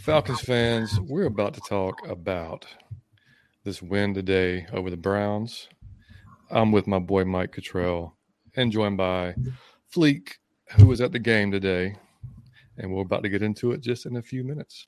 Falcons fans, we're about to talk about this win today over the Browns. I'm with my boy Mike Cottrell and joined by Fleek, who was at the game today. And we're about to get into it just in a few minutes.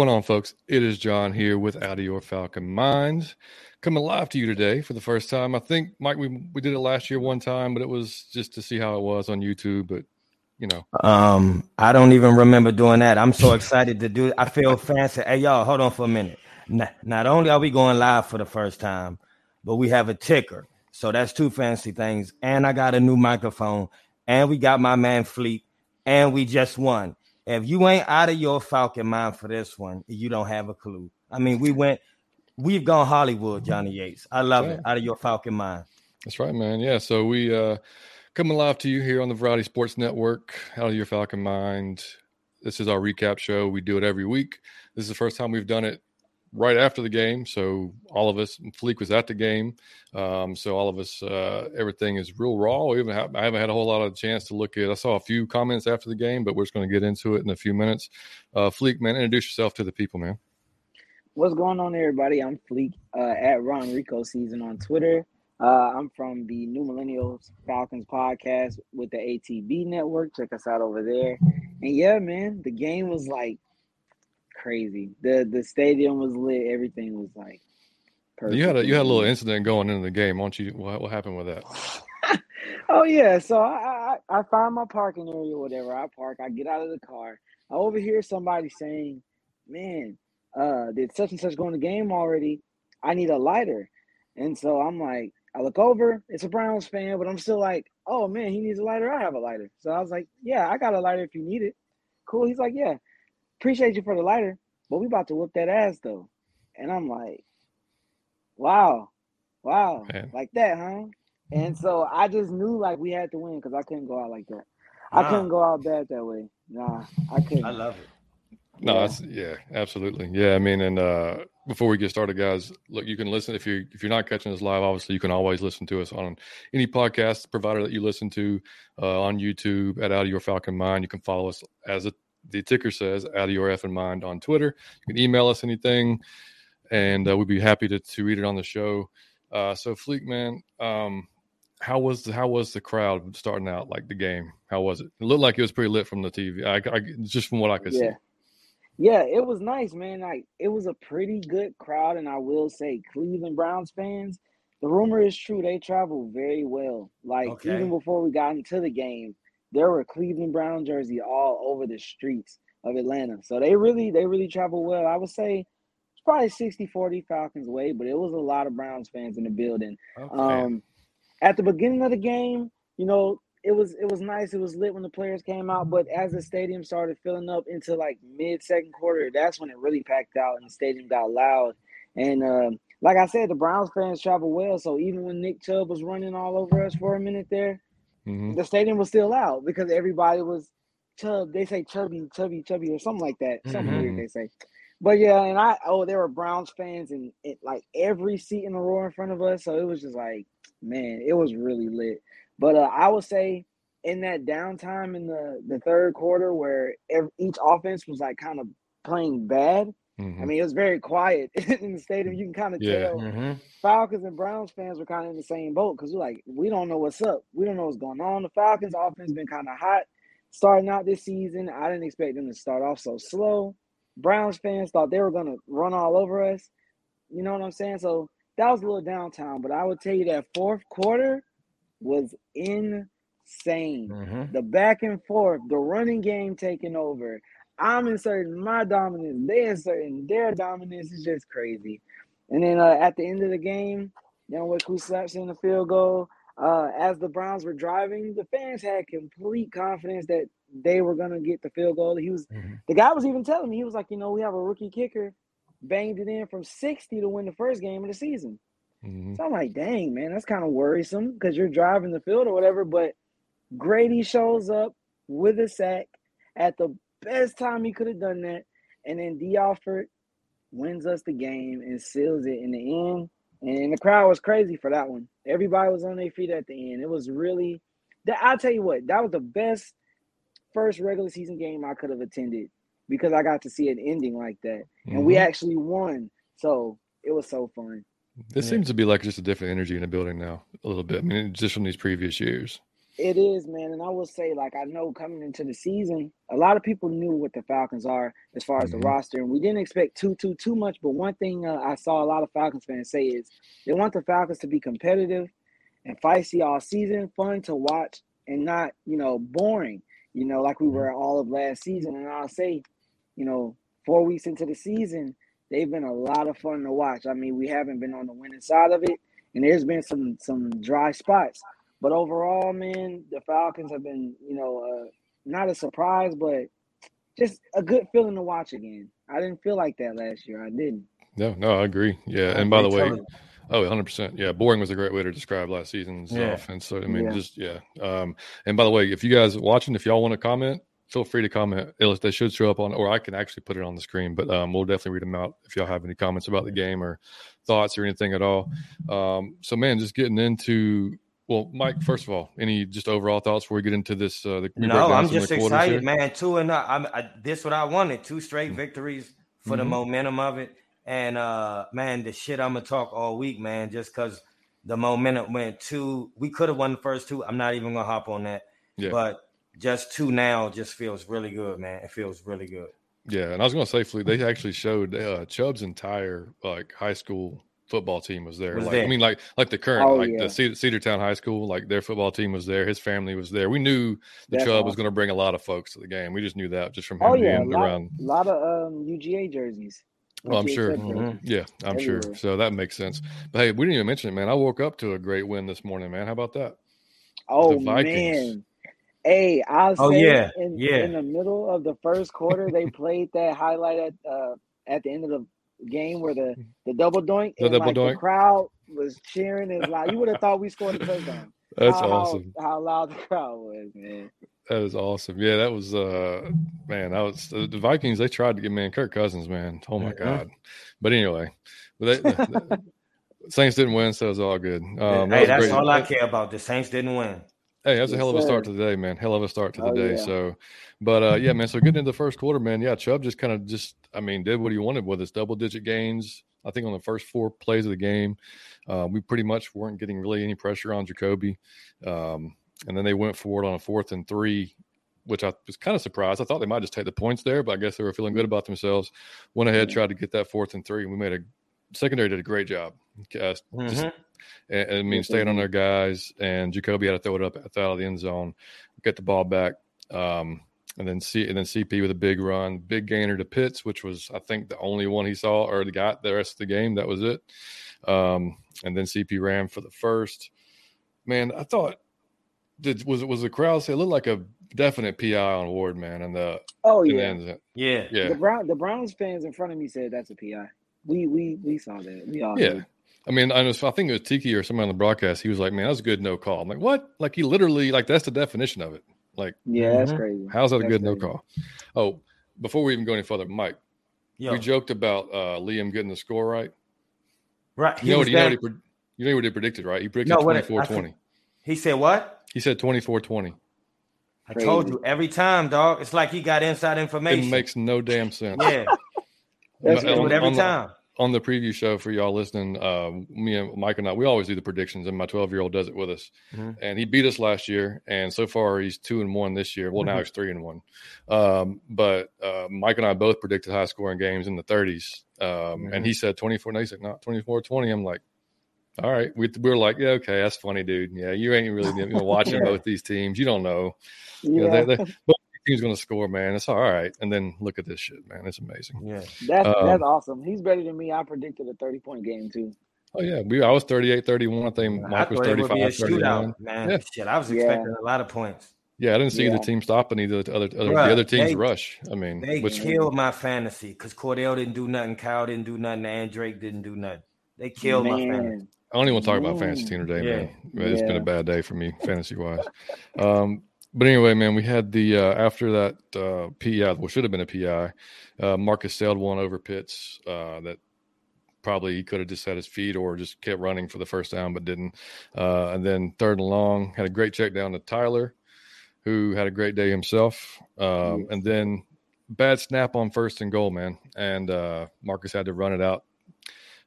Going on, folks? It is John here with Out of Your Falcon Minds, coming live to you today for the first time. I think, Mike, we we did it last year one time, but it was just to see how it was on YouTube. But you know, um, I don't even remember doing that. I'm so excited to do it. I feel fancy. Hey, y'all, hold on for a minute. Not, not only are we going live for the first time, but we have a ticker. So that's two fancy things. And I got a new microphone, and we got my man Fleek, and we just won. If you ain't out of your Falcon mind for this one, you don't have a clue. I mean, we went, we've gone Hollywood, Johnny Yates. I love it. Out of your Falcon mind. That's right, man. Yeah. So we uh coming live to you here on the Variety Sports Network, out of your Falcon mind. This is our recap show. We do it every week. This is the first time we've done it right after the game. So all of us, Fleek was at the game. Um, so all of us, uh, everything is real raw. We have, I haven't had a whole lot of chance to look at. I saw a few comments after the game, but we're just going to get into it in a few minutes. Uh, Fleek, man, introduce yourself to the people, man. What's going on, everybody? I'm Fleek uh, at Ron Rico Season on Twitter. Uh, I'm from the New Millennials Falcons podcast with the ATB network. Check us out over there. And yeah, man, the game was like crazy. The the stadium was lit. Everything was like perfect. You had a you had a little incident going into the game, won't you? What, what happened with that? oh yeah, so I, I I find my parking area, whatever. I park. I get out of the car. I overhear somebody saying, "Man, uh, did such and such go in the game already? I need a lighter." And so I'm like, I look over. It's a Browns fan, but I'm still like, "Oh man, he needs a lighter. I have a lighter." So I was like, "Yeah, I got a lighter if you need it." Cool. He's like, "Yeah." Appreciate you for the lighter, but we about to whoop that ass though. And I'm like, wow, wow, Man. like that, huh? And so I just knew like we had to win because I couldn't go out like that. I couldn't go out bad that way. Nah, I couldn't. I love it. No, yeah. that's yeah, absolutely. Yeah, I mean, and uh before we get started, guys, look, you can listen if you if you're not catching us live. Obviously, you can always listen to us on any podcast provider that you listen to uh, on YouTube at Out of Your Falcon Mind. You can follow us as a the ticker says out of your effing mind on Twitter. You can email us anything, and uh, we'd be happy to, to read it on the show. Uh, so Fleek, man, um, how was the, how was the crowd starting out like the game? How was it? It looked like it was pretty lit from the TV. I, I just from what I could yeah. see. Yeah, it was nice, man. Like it was a pretty good crowd, and I will say, Cleveland Browns fans. The rumor is true; they travel very well. Like okay. even before we got into the game, there were Cleveland Brown jersey all over the streets of Atlanta. So they really they really travel well. I would say it's probably 60-40 Falcons way, but it was a lot of Browns fans in the building. Okay. Um at the beginning of the game, you know, it was it was nice. It was lit when the players came out, but as the stadium started filling up into like mid second quarter, that's when it really packed out and the stadium got loud. And uh, like I said, the Browns fans travel well. So even when Nick Chubb was running all over us for a minute there, Mm-hmm. The stadium was still out because everybody was chub. They say chubby, chubby, chubby, or something like that. Something mm-hmm. weird they say. But yeah, and I oh, there were Browns fans and it, like every seat in the row in front of us. So it was just like, man, it was really lit. But uh, I would say in that downtime in the the third quarter where every, each offense was like kind of playing bad, Mm-hmm. I mean, it was very quiet in the stadium. You can kind of yeah. tell mm-hmm. Falcons and Browns fans were kind of in the same boat because we're like, we don't know what's up. We don't know what's going on. The Falcons' offense been kind of hot starting out this season. I didn't expect them to start off so slow. Browns fans thought they were going to run all over us. You know what I'm saying? So that was a little downtown, but I would tell you that fourth quarter was insane. Mm-hmm. The back and forth, the running game taking over. I'm inserting my dominance, they inserting their dominance. It's just crazy. And then uh, at the end of the game, Onwenu slaps in the field goal. Uh, as the Browns were driving, the fans had complete confidence that they were gonna get the field goal. He was mm-hmm. the guy was even telling me he was like, you know, we have a rookie kicker. banged it in from 60 to win the first game of the season. Mm-hmm. So I'm like, dang, man, that's kind of worrisome because you're driving the field or whatever. But Grady shows up with a sack at the best time he could have done that. And then Dee Alford wins us the game and seals it in the end. And the crowd was crazy for that one. Everybody was on their feet at the end. It was really that I'll tell you what, that was the best first regular season game I could have attended because I got to see an ending like that. And mm-hmm. we actually won. So it was so fun. This yeah. seems to be like just a different energy in the building now, a little bit. I mean, just from these previous years. It is, man. And I will say, like, I know coming into the season, a lot of people knew what the Falcons are as far as mm-hmm. the roster. And we didn't expect too, too, too much. But one thing uh, I saw a lot of Falcons fans say is they want the Falcons to be competitive and feisty all season, fun to watch, and not, you know, boring, you know, like we mm-hmm. were all of last season. And I'll say, you know, four weeks into the season, they've been a lot of fun to watch. I mean, we haven't been on the winning side of it, and there's been some some dry spots. But overall, man, the Falcons have been, you know, uh, not a surprise, but just a good feeling to watch again. I didn't feel like that last year. I didn't. No, no, I agree. Yeah, and by the way, oh, 100 percent. Yeah, boring was a great way to describe last season's yeah. offense. So I mean, yeah. just yeah. Um, and by the way, if you guys watching, if y'all want to comment, feel free to comment. They should show up on, or I can actually put it on the screen. But um, we'll definitely read them out if y'all have any comments about the game or thoughts or anything at all. Um, so man, just getting into well, Mike. First of all, any just overall thoughts before we get into this? Uh, the, no, I'm just excited, man. Two and uh, I'm I, this what I wanted. Two straight mm-hmm. victories for mm-hmm. the momentum of it, and uh, man, the shit I'm gonna talk all week, man. Just because the momentum went two, we could have won the first two. I'm not even gonna hop on that, yeah. but just two now just feels really good, man. It feels really good. Yeah, and I was gonna say, Fleek, they actually showed uh, Chubb's entire like high school football team was there. Was like, there. I mean, like like the current, oh, like yeah. the Cedar, Cedartown High School, like their football team was there. His family was there. We knew the That's Chubb awesome. was going to bring a lot of folks to the game. We just knew that just from him oh, yeah. being a lot, around. A lot of um, UGA jerseys. Well, I'm sure. Mm-hmm. Yeah, I'm Everywhere. sure. So that makes sense. But hey, we didn't even mention it, man. I woke up to a great win this morning, man. How about that? Oh man. Hey, I'll oh, say yeah. In, yeah. in the middle of the first quarter, they played that highlight at uh, at the end of the game where the the double doink the and double like doink. the crowd was cheering as loud. You would have thought we scored a touchdown. That's how, awesome. How, how, loud the crowd was, man. That is awesome. Yeah, that was uh man, that was the Vikings, they tried to get man Kirk Cousins, man. Oh my god. But anyway, but they, the, Saints didn't win, so it was all good. Um, hey, that that's all I care about. The Saints didn't win. Hey, that's a hell of a start to the day, man. Hell of a start to the oh, day. Yeah. So, but uh, yeah, man. So getting into the first quarter, man. Yeah, Chubb just kind of just, I mean, did what he wanted with his double digit gains. I think on the first four plays of the game, uh, we pretty much weren't getting really any pressure on Jacoby. Um, and then they went forward on a fourth and three, which I was kind of surprised. I thought they might just take the points there, but I guess they were feeling good about themselves. Went ahead, tried to get that fourth and three, and we made a secondary did a great job. Uh, mm-hmm. Just, I, I mean, staying on their guys, and Jacoby had to throw it up out of the end zone, get the ball back. Um, and then C and then CP with a big run, big gainer to Pitts, which was I think the only one he saw or the got the rest of the game. That was it. Um, and then CP ran for the first. Man, I thought did was it was the crowd say it looked like a definite PI on Ward, man. And the oh yeah, the yeah, yeah. The Brown the Browns fans in front of me said that's a PI. We we we saw that. We all yeah. I mean, I, was, I think it was Tiki or somebody on the broadcast. He was like, "Man, that was a good no call." I'm like, "What?" Like he literally like that's the definition of it. Like, yeah, that's mm-hmm. crazy. How's that that's a good crazy. no call? Oh, before we even go any further, Mike, Yo. we joked about uh, Liam getting the score right. Right. You know, what, you, know what he, you know what he predicted, right? He predicted no, 24 20. He said what? He said 24 20. I told you every time, dog. It's like he got inside information. It makes no damn sense. Yeah. That's on, every time on the preview show for y'all listening, uh, me and Mike and I, we always do the predictions, and my 12 year old does it with us. Mm-hmm. And he beat us last year, and so far he's two and one this year. Well, mm-hmm. now he's three and one. Um, but uh, Mike and I both predicted high scoring games in the 30s, um, mm-hmm. and he said 24. No, he said not 24 20. I'm like, all right. We, we were like, yeah, okay, that's funny, dude. Yeah, you ain't really you know, watching yeah. both these teams. You don't know. Yeah. You know they, they, team's going to score, man. It's all right. And then look at this shit, man. It's amazing. Yeah, that's um, that's awesome. He's better than me. I predicted a thirty point game too. Oh yeah, we I was 38, 31. I think Mike I was 35, 31. Man, yeah. shit, I was expecting yeah. a lot of points. Yeah, I didn't see yeah. the team stopping either the other, other Bruh, the other team's they, rush. I mean, they which, killed my fantasy because Cordell didn't do nothing, Kyle didn't do nothing, and Drake didn't do nothing. They killed man. my fantasy. I don't even want to talk about fantasy team today, yeah. man. It's yeah. been a bad day for me, fantasy wise. Um, but anyway, man, we had the uh, after that uh, PI, well, should have been a PI. Uh, Marcus sailed one over Pitts uh, that probably he could have just had his feet or just kept running for the first down, but didn't. Uh, and then third and long, had a great check down to Tyler, who had a great day himself. Um, and then bad snap on first and goal, man. And uh, Marcus had to run it out.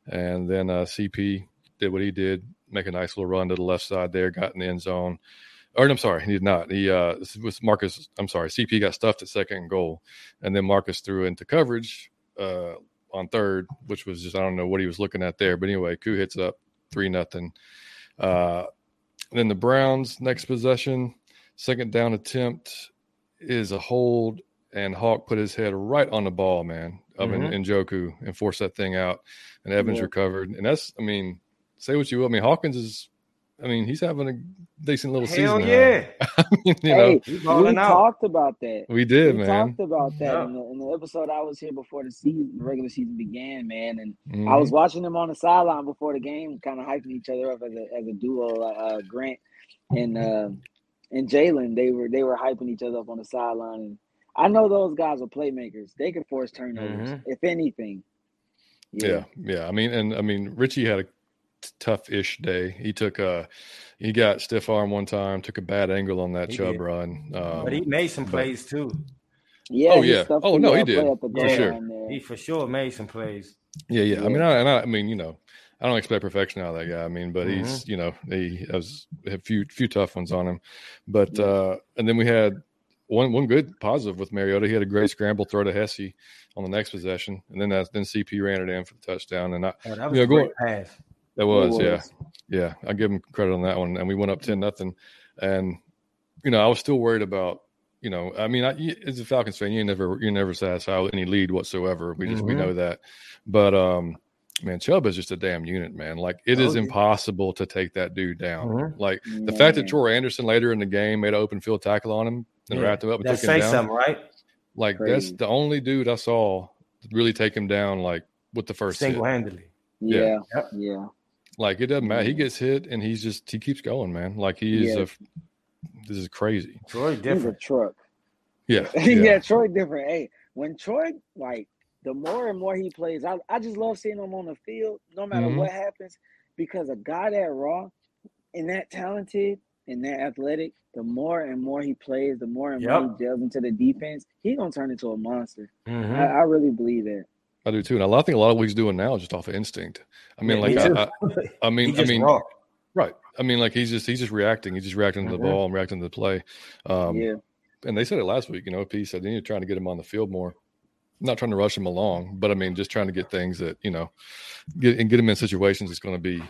And then uh, CP did what he did, make a nice little run to the left side there, got in the end zone. Or I'm sorry, he did not. He uh, was Marcus. I'm sorry, CP got stuffed at second and goal, and then Marcus threw into coverage uh, on third, which was just I don't know what he was looking at there. But anyway, Koo hits up three nothing. Uh, then the Browns next possession, second down attempt is a hold, and Hawk put his head right on the ball, man, of mm-hmm. Njoku and forced that thing out, and Evans yeah. recovered. And that's, I mean, say what you will. I mean, Hawkins is I mean, he's having a decent little Hell season. yeah! I mean, you hey, know, we talked about that. We did, we man. Talked about that yeah. in, the, in, the, episode I was here before the season, the regular season began, man. And mm-hmm. I was watching them on the sideline before the game, kind of hyping each other up as a as a duo. Uh, Grant and uh, and Jaylinn, they were they were hyping each other up on the sideline. And I know those guys are playmakers. They can force turnovers, mm-hmm. if anything. Yeah. yeah, yeah. I mean, and I mean, Richie had a tough-ish day. He took a he got stiff arm one time, took a bad angle on that he Chubb did. run. Um, but he made some plays too. Yeah. Oh yeah. Oh no, he did for sure. He for sure made some plays. Yeah, yeah. yeah. I mean, I, and I, I mean, you know, I don't expect perfection out of that guy. I mean, but mm-hmm. he's you know he has a few few tough ones on him, but uh and then we had one one good positive with Mariota. He had a great scramble throw to Hesse on the next possession, and then that then CP ran it in for the touchdown. And I, oh, that was you know, going, pass. That was, was, yeah, yeah. I give him credit on that one, and we went up ten nothing, and you know I was still worried about. You know, I mean, I, as a Falcons fan, you never you never satisfy with any lead whatsoever. We just mm-hmm. we know that, but um, man, Chubb is just a damn unit, man. Like it is impossible to take that dude down. Mm-hmm. Like man. the fact that Troy Anderson later in the game made an open field tackle on him and yeah. wrapped him up and that took him down. Something, right? Like Crazy. that's the only dude I saw really take him down like with the first single handedly. Yeah, yeah. Yeah. Like it doesn't matter. He gets hit and he's just he keeps going, man. Like he is yeah. a this is crazy. Troy different truck. Yeah. Yeah. yeah, Troy different. Hey, when Troy like the more and more he plays, I, I just love seeing him on the field, no matter mm-hmm. what happens, because a guy that raw and that talented and that athletic, the more and more he plays, the more and yep. more he delves into the defense, he's gonna turn into a monster. Mm-hmm. I, I, really believe that. I do too, and I think a lot of what he's doing now is just off of instinct. I mean, yeah, like I, I, I, mean, I mean, right? I mean, like he's just he's just reacting. He's just reacting to the mm-hmm. ball and reacting to the play. Um, yeah. And they said it last week. You know, P said they need trying to get him on the field more. not trying to rush him along, but I mean, just trying to get things that you know, get and get him in situations that's going to be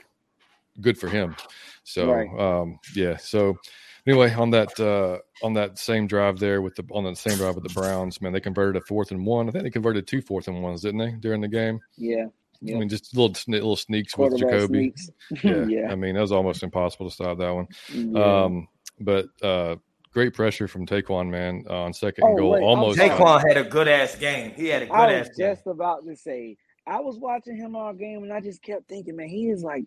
good for him. So, right. um, yeah. So anyway, on that uh, on that same drive there with the on the same drive with the Browns, man, they converted a fourth and one. I think they converted two fourth and ones, didn't they, during the game? Yeah. I mean, just little little sneaks with Jacoby. yeah. yeah, I mean, that was almost impossible to stop that one. Yeah. Um, but uh, great pressure from Ta'Quon, man, on second oh, goal. Wait, almost Ta'Quon had a good ass game. He had a good I was ass. Just game. about to say, I was watching him all game, and I just kept thinking, man, he is like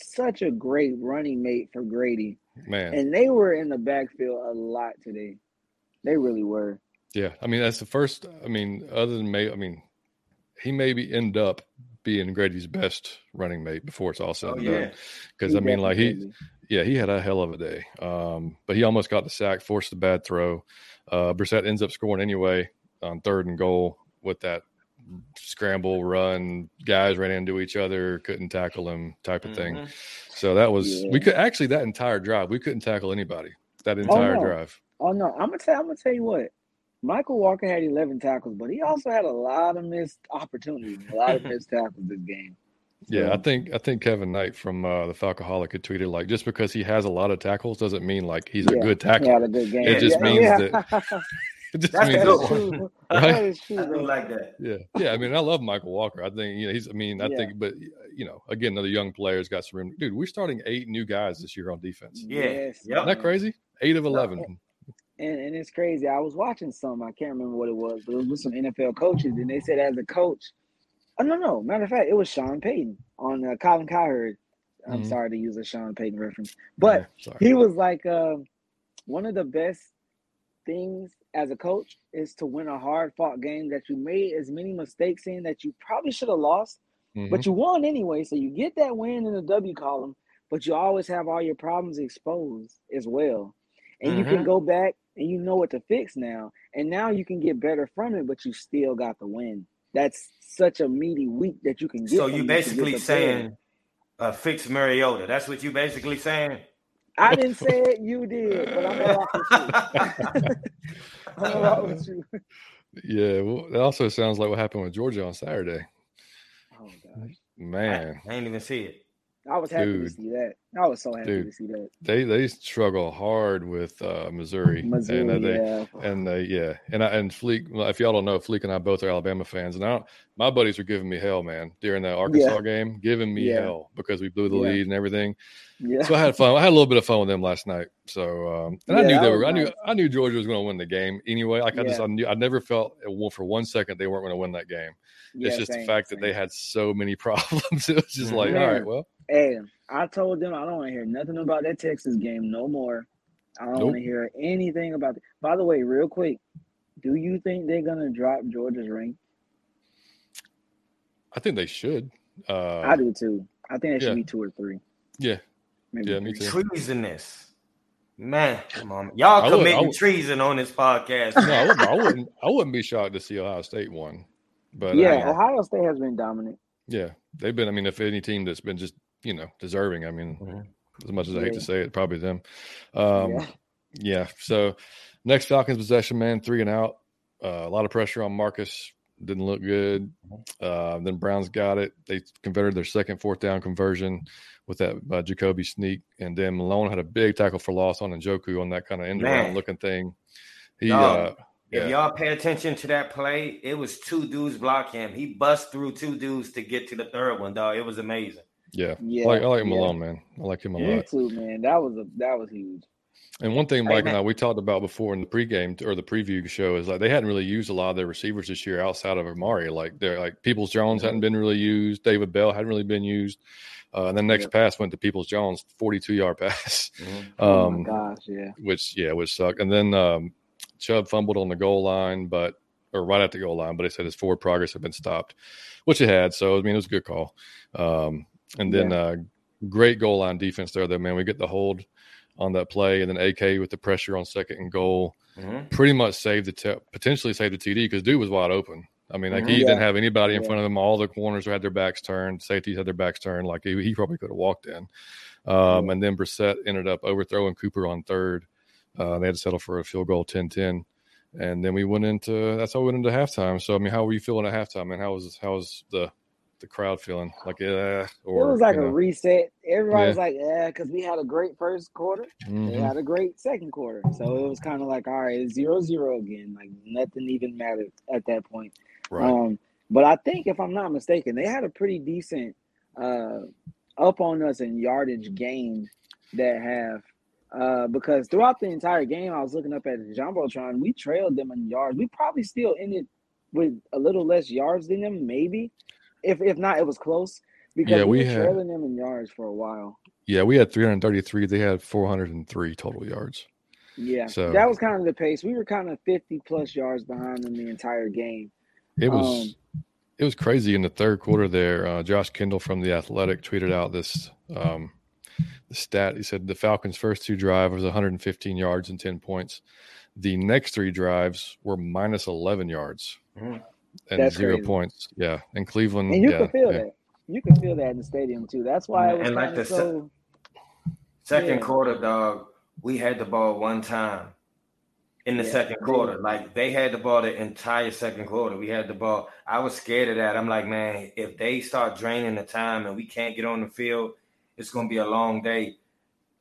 such a great running mate for Grady. Man. And they were in the backfield a lot today. They really were. Yeah. I mean, that's the first I mean, other than May I mean, he maybe end up being Grady's best running mate before it's all said and oh, done. Because I mean, like he, yeah, he had a hell of a day. Um, but he almost got the sack, forced the bad throw. Uh, Brissett ends up scoring anyway on third and goal with that scramble run. Guys ran into each other, couldn't tackle him, type of mm-hmm. thing. So that was yeah. we could actually that entire drive we couldn't tackle anybody that oh, entire oh, no. drive. Oh no, I'm gonna tell I'm gonna tell you what. Mykal Walker had 11 tackles, but he also had a lot of missed opportunities, a lot of missed tackles this game. Yeah, I think I think Kevin Knight from uh, the Falcoholic had tweeted like just because he has a lot of tackles doesn't mean like he's yeah, a good tackler. A good it just yeah, means yeah. that it just That's means true. Right? true. I do like that. Yeah, yeah. I mean, I love Mykal Walker. I think you know he's. I mean, I think, but you know, again, another young player's got some room. Dude, we're starting eight new guys this year on defense. Yeah, Isn't that crazy? Eight of eleven. and, and it's crazy. I was watching some, I can't remember what it was, but it was with some NFL coaches, and they said as a coach, oh no, no, matter of fact, it was Sean Payton on uh, Colin Cowherd. I'm mm-hmm. sorry to use a Sean Payton reference, but yeah, he was like uh, one of the best things as a coach is to win a hard fought game that you made as many mistakes in that you probably should have lost, mm-hmm. but you won anyway. So you get that win in the W column, but you always have all your problems exposed as well. And mm-hmm. you can mm-hmm. go back and you know what to fix now. And now you can get better from it, but you still got the win. That's such a meaty week that you can get. So you basically saying uh, fix Mariota. That's what you basically saying. I didn't say it, you did, but I'm gonna rock with you. I'm gonna with you. Yeah, well, it also sounds like what happened with Georgia on Saturday. Oh gosh, man, I, I didn't even see it. I was happy Dude. to see that. I was so happy Dude, to see that. They they struggle hard with uh, Missouri. Missouri, and, uh, they, yeah. And they, yeah, and I, and Fleek. If y'all don't know, Fleek and I both are Alabama fans, and I my buddies were giving me hell, man, during that Arkansas yeah. game, giving me yeah. hell because we blew the lead and everything. Yeah. So I had fun. I had a little bit of fun with them last night. So um, and I knew they were. I knew I knew Georgia was going to win the game anyway. Like I just I knew I never felt for one second they weren't going to win that game. it's just same, the fact same. that they had so many problems. it was just like, all right, well. Hey, I told them I don't want to hear nothing about that Texas game no more. I don't nope. want to hear anything about it. By the way, real quick, do you think they're gonna drop Georgia's rank? I think they should. Uh, I do too. I think it should yeah. be two or three. Yeah. Maybe yeah, me too. Treasonous. Man, come on. Y'all committing would, treason on this podcast. No, I wouldn't, I wouldn't, I wouldn't be shocked to see Ohio State won. But yeah, uh, Ohio State has been dominant. Yeah. They've been, I mean, if any team that's been just you know, deserving. I mean, mm-hmm. as much as I hate to say it, probably them. Um, yeah. yeah. So next Falcons possession, man, three and out. Uh, a lot of pressure on Marcus. Didn't look good. Mm-hmm. Uh, then Browns got it. They converted their second fourth down conversion with that uh, Jacoby sneak, and then Malone had a big tackle for loss on Njoku on that kind of end around looking thing. He, uh, if yeah. y'all pay attention to that play, it was two dudes block him. He bust through two dudes to get to the third one, dog. It was amazing. Yeah, yeah. I like, I like Malone, yeah. man. I like him a Me lot. too, man. That was a that was huge. And one thing Mike and I we talked about before in the pregame or the preview show is like they hadn't really used a lot of their receivers this year outside of Amari. Like they're like Peoples Jones hadn't been really used, David Bell hadn't really been used. Uh, and then next yeah. pass went to Peoples Jones, forty-two yard pass. Mm-hmm. Oh um, my gosh, yeah. Which yeah, which sucked. And then um, Chubb fumbled on the goal line, but or right at the goal line, but he said his forward progress had been stopped, which it had. So I mean, it was a good call. Um, and then yeah. uh, great goal line defense there. Though man, we get the hold on that play, and then AK with the pressure on second and goal, mm-hmm. pretty much saved the t- potentially saved the TD because dude was wide open. I mean, like mm-hmm. he yeah. didn't have anybody in yeah. front of him. All the corners had their backs turned. Safeties had their backs turned. Like he, he probably could have walked in. Um, and then Brissett ended up overthrowing Cooper on third. Uh, they had to settle for a field goal 10-10. And then we went into that's how we went into halftime. So I mean, how were you feeling at halftime? And how was how was the the crowd feeling? Like, yeah, or it was like a know. reset. Everybody yeah. was like, yeah, because we had a great first quarter. Mm-hmm. They had a great second quarter. So it was kind of like, all right, zero zero again. Like nothing even mattered at that point. Right. Um, but I think if I'm not mistaken, they had a pretty decent uh, up on us in yardage gained that half. Uh, because throughout the entire game, I was looking up at the Jumbotron. We trailed them in yards. We probably still ended with a little less yards than them, maybe. If if not, it was close because yeah, we, we were had, trailing them in yards for a while. Yeah, we had 333. They had 403 total yards. Yeah, so that was kind of the pace. We were kind of 50 plus yards behind them the entire game. It was um, it was crazy in the third quarter. There, uh, Josh Kendall from the Athletic tweeted out this um, the stat. He said the Falcons' first two drives was 115 yards and 10 points. The next three drives were minus 11 yards. Mm-hmm and That's zero crazy. points. Yeah, in Cleveland, and you yeah, can feel yeah. that. You can feel that in the stadium too. That's why it was and like the so, second yeah. quarter, dog. We had the ball one time in the second quarter. Like they had the ball the entire second quarter. We had the ball. I was scared of that. I'm like, man, if they start draining the time and we can't get on the field, it's going to be a long day.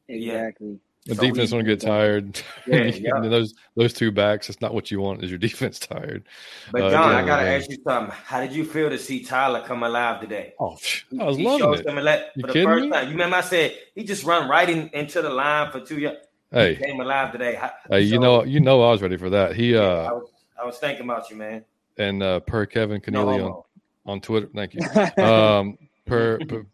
Exactly. The so defense want to get tired. Yeah, yeah. those those two backs, it's not what you want. Is your defense tired? But uh, John, I gotta ask you something. How did you feel to see Tyler come alive today? Oh, I was he loving it. Let, for the first me? time. You remember I said he just run right in, into the line for two yards. Hey, he came alive today. Hey, so, you know, you know, I was ready for that. He, uh, I was, I was thinking about you, man. And uh, per Kevin Keneally no, on, on Twitter, thank you. Um, per, per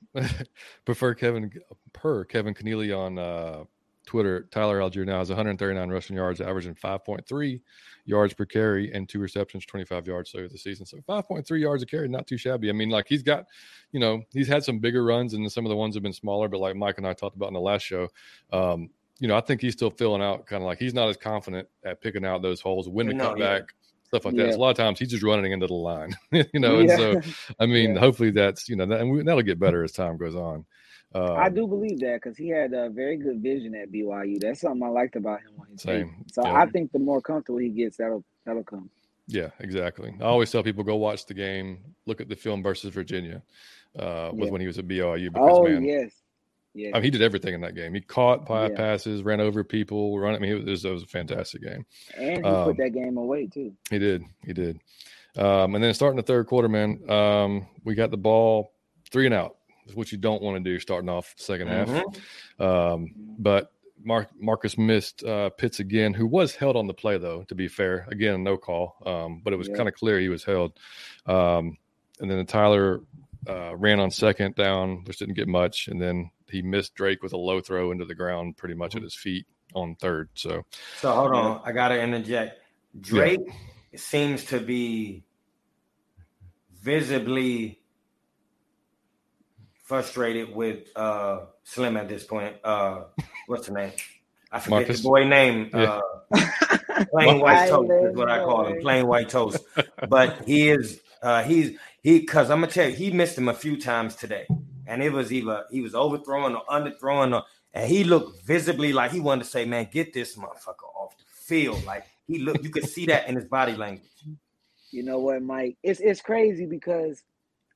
prefer Kevin per Kevin Keneally on uh, Twitter. Tyler Allgeier now has 139 rushing yards, averaging 5.3 yards per carry and two receptions, 25 yards so the season. So 5.3 yards a carry, not too shabby. I mean, like he's got, you know, he's had some bigger runs and some of the ones have been smaller, but like Mike and I talked about in the last show, um, you know, I think he's still filling out kind of like he's not as confident at picking out those holes, when to come back, stuff like yeah. that. So a lot of times he's just running into the line, you know. And so, I mean, hopefully that's you know, that, and we, that'll get better as time goes on. Um, I do believe that because he had a very good vision at BYU. That's something I liked about him on his same. Team. So yeah. I think the more comfortable he gets, that'll that'll come. Yeah, exactly. I always tell people go watch the game, look at the film versus Virginia, uh, was yeah. when he was at BYU. Because, oh man, yes, yeah. I mean, he did everything in that game. He caught five yeah. passes, ran over people, run. I mean, it was, it was a fantastic game. And he um, put that game away too. He did. He did. Um, and then starting the third quarter, man, um, we got the ball three and out what you don't want to do starting off the 2nd mm-hmm. half. Um, but Mark, Marcus missed uh, Pitts again, who was held on the play though. To be fair, again no call, um, but it was yeah. kind of clear he was held. Um, and then the Tyler uh, ran on second down, which didn't get much, and then he missed Drake with a low throw into the ground, pretty much mm-hmm. at his feet on third. So, so hold on, I got to interject. Drake yeah. seems to be visibly frustrated with uh, Slim at this point. Uh, what's the name? I forget Marcus? the boy name. Yeah. Uh, plain white toast is what I call him. Plain white toast. But he is uh, he's he because I'm gonna tell you he missed him a few times today, and it was either he was overthrowing or underthrowing, or and he looked visibly like he wanted to say, "Man, get this motherfucker off the field." Like he looked, you could see that in his body language. You know what, Mike? It's it's crazy because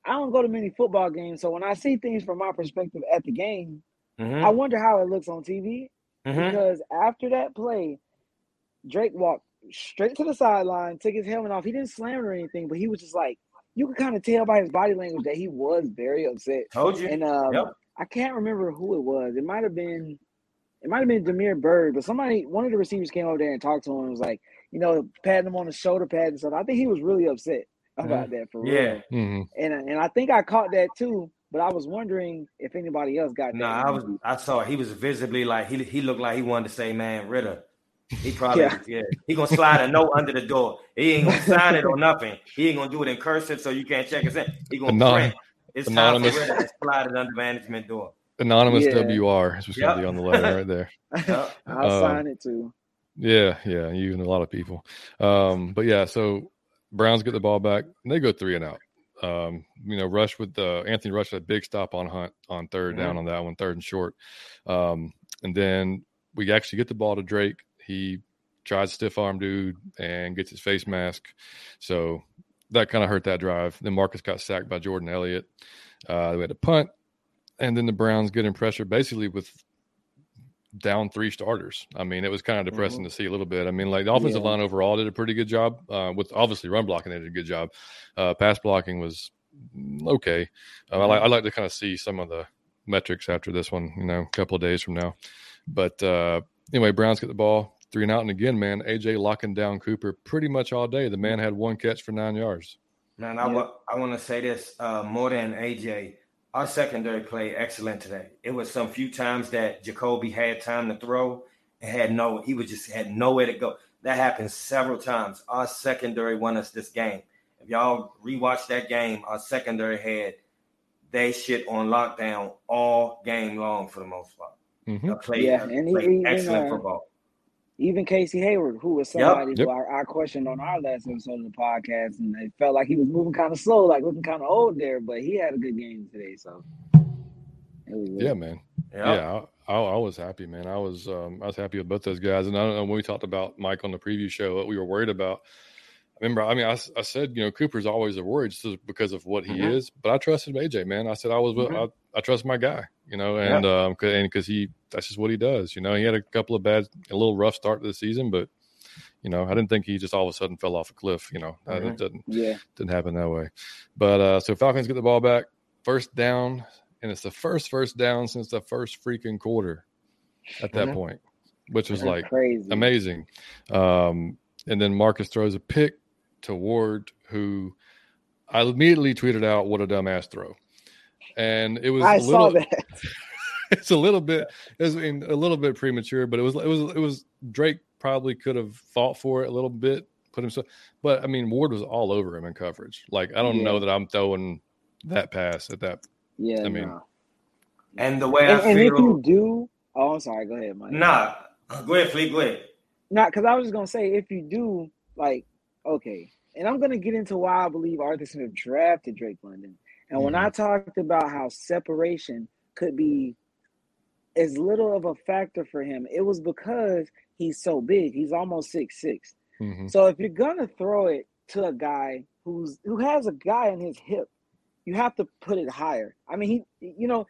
I don't go to many football games, so when I see things from my perspective at the game, mm-hmm. I wonder how it looks on TV. Mm-hmm. Because after that play, Drake walked straight to the sideline, took his helmet off. He didn't slam it or anything, but he was just like, you could kind of tell by his body language that he was very upset. Told you. And um, yep. I can't remember who it was. It might have been, it might have been Damiere Byrd, but somebody, one of the receivers came over there and talked to him and was like, you know, patting him on the shoulder pad and stuff. I think he was really upset about that for yeah. real. Mm-hmm. And and I think I caught that too. But I was wondering if anybody else got that. No, nah, I was. I saw he was visibly like he he looked like he wanted to say, "Man, Ridder." He probably yeah. yeah. He gonna slide a note under the door. He ain't gonna sign it or nothing. He ain't gonna do it in cursive so you can't check his in. He gonna Anon- print. It's anonymous. time for Ridder to slide it under management door. Anonymous yeah. WR is what's yep. gonna be on the letter right there. Yep. I'll um, sign it too. Yeah, yeah, you and a lot of people. Um, but yeah, so Browns get the ball back and they go three and out. Um, you know, Rush with the Anthony Rush a big stop on Hunt on 3rd mm-hmm. down on that one, third and short. Um, and then we actually get the ball to Drake. He tries stiff arm dude and gets his face mask. So that kind of hurt that drive. Then Marcus got sacked by Jordan Elliott. Uh, we had a punt, and then the Browns get in pressure basically with down three starters. I mean, it was kind of depressing mm-hmm. to see a little bit. I mean, like the offensive yeah. line overall did a pretty good job uh, with obviously run blocking. They did a good job. Uh, pass blocking was okay. Uh, I, like, I like to kind of see some of the metrics after this one. You know, a couple of days from now. But uh, anyway, Browns get the ball three and out, and again, man, AJ locking down Cooper pretty much all day. The man had one catch for nine yards. Man, I, yeah. w- I want to say this uh, more than AJ our secondary played excellent today. It was some few times that Jacoby had time to throw and had no, he was just had nowhere to go. That happened several times. Our secondary won us this game. If y'all rewatch that game, our secondary had they shit on lockdown all game long for the most part. Mm-hmm. Played, yeah, and played he, excellent uh, football even Casey Hayward, who was somebody yep. who I, I, questioned on our last episode of the podcast, and it felt like he was moving kind of slow, like looking kind of old there, but he had a good game today. So, yeah, man, yep. yeah, I, I, was happy, man. I was, um, I was happy with both those guys, and I don't know when we talked about Mike on the preview show, what we were worried about. I remember, I mean, I, I said, you know, Cooper's always a worry just because of what he mm-hmm. is, but I trusted AJ, man. I said I was, mm-hmm. I, I trust my guy, you know, and yeah. um, and because he that's just what he does, you know. He had a couple of bad, a little rough start to the season, but you know, I didn't think he just all of a sudden fell off a cliff, you know. Mm-hmm. It didn't, yeah, didn't happen that way. But uh, so Falcons get the ball back, first down, and it's the first first down since the first freaking quarter. At that mm-hmm. point, which was like crazy. amazing. Um, and then Marcus throws a pick to Ward, who I immediately tweeted out, "What a dumbass throw!" And it was I a little, saw that. it's a little bit, it was, a little bit premature, but it was, it was, it was Drake probably could have fought for it a little bit, put himself. But I mean, Ward was all over him in coverage. Like I don't yeah. know that I'm throwing that pass at that. Yeah, I mean, no. and the way and, I feel, and if you do, oh, I'm sorry. Go ahead, Mike. Nah, go ahead, Fleek. Go ahead. Not because I was just gonna say if you do, like, okay, and I'm gonna get into why I believe Arthur Smith drafted Drake London. And mm-hmm. when I talked about how separation could be as little of a factor for him, it was because he's so big. He's almost six six. Mm-hmm. So if you're gonna throw it to a guy who's who has a guy in his hip, you have to put it higher. I mean, he, you know,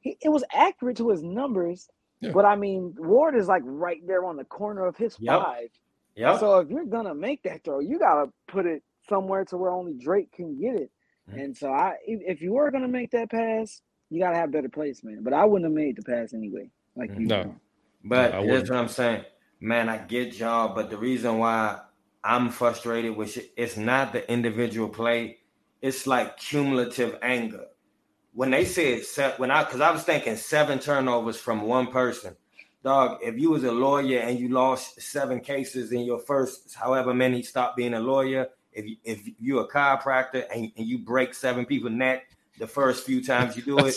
he, it was accurate to his numbers, yeah. but I mean, Ward is like right there on the corner of his yep. five. Yeah. So if you're gonna make that throw, you gotta put it somewhere to where only Drake can get it. Mm-hmm. And so I, if you were gonna make that pass, you gotta have better placement. But I wouldn't have made the pass anyway. Like you. No. Know. But no, here's what I'm saying man, I get y'all, but the reason why I'm frustrated with it, it's not the individual play, it's like cumulative anger. When they said when I because I was thinking seven turnovers from one person, dog. If you was a lawyer and you lost seven cases in your first however many stop being a lawyer, if you, if you're a chiropractor and, and you break seven people neck the first few times you do it,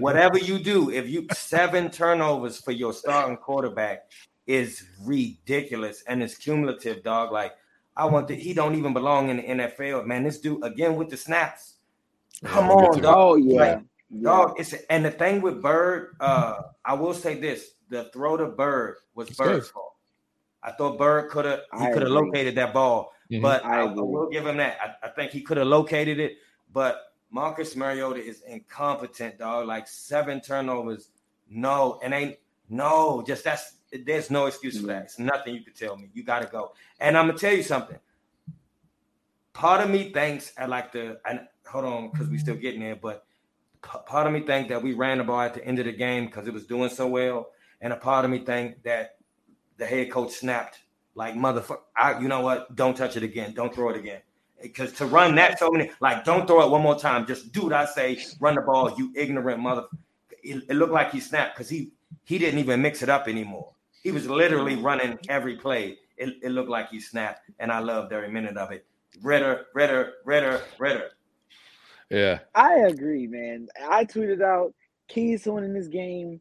whatever you do, if you seven turnovers for your starting quarterback, is ridiculous and it's cumulative, dog. Like I want to, he don't even belong in the NFL, man. This dude again with the snaps. Come yeah, on, dog. Oh yeah. Like, yeah. Dog, it's and the thing with Byrd, uh, I will say this: the throw to Byrd was it's Byrd's good. fault. I thought Byrd could have he could have located that ball, mm-hmm. but I, I, will give him that. I, I think he could have located it, but Marcus Mariota is incompetent, dog. Like seven turnovers, no, and ain't no, just that's there's no excuse for that. It's nothing you could tell me. You got to go. And I'm gonna tell you something. Part of me thinks I like the and hold on because we still getting there, but part of me think that we ran the ball at the end of the game because it was doing so well, and a part of me think that the head coach snapped like motherfucker. I, you know what? Don't touch it again. Don't throw it again. Because to run that so many, like, don't throw it one more time. Just do what I say. Run the ball. You ignorant mother. It, it looked like he snapped because he he didn't even mix it up anymore. He was literally running every play. It, it looked like he snapped, and I loved every minute of it. Ridder, Ridder, Ridder, Ridder. Yeah. I agree, man. I tweeted out keys to winning this game.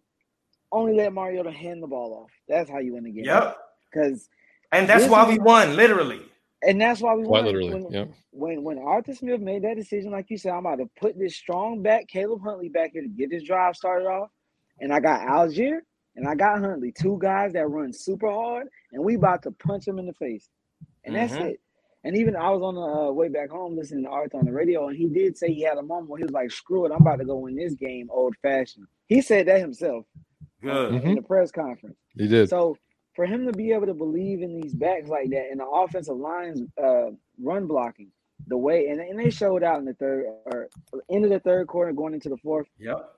Only let Mariota hand the ball off. That's how you win the game. Yep. Because and that's why we won, literally. And that's why we Quite won. Literally. When, yep. when when Arthur Smith made that decision, like you said, I'm about to put this strong back, Caleb Huntley back here to get this drive started off. And I got Allgeier and I got Huntley, two guys that run super hard, and we about to punch them in the face, and that's mm-hmm. it. And even I was on the uh, way back home listening to Arthur on the radio, and he did say he had a moment where he was like, "Screw it, I'm about to go win this game old fashioned." He said that himself. Good uh, mm-hmm. in the press conference. He did. So for him to be able to believe in these backs like that, and the offensive lines uh, run blocking the way, and, and they showed out in the third or end of the third quarter, going into the fourth. Yep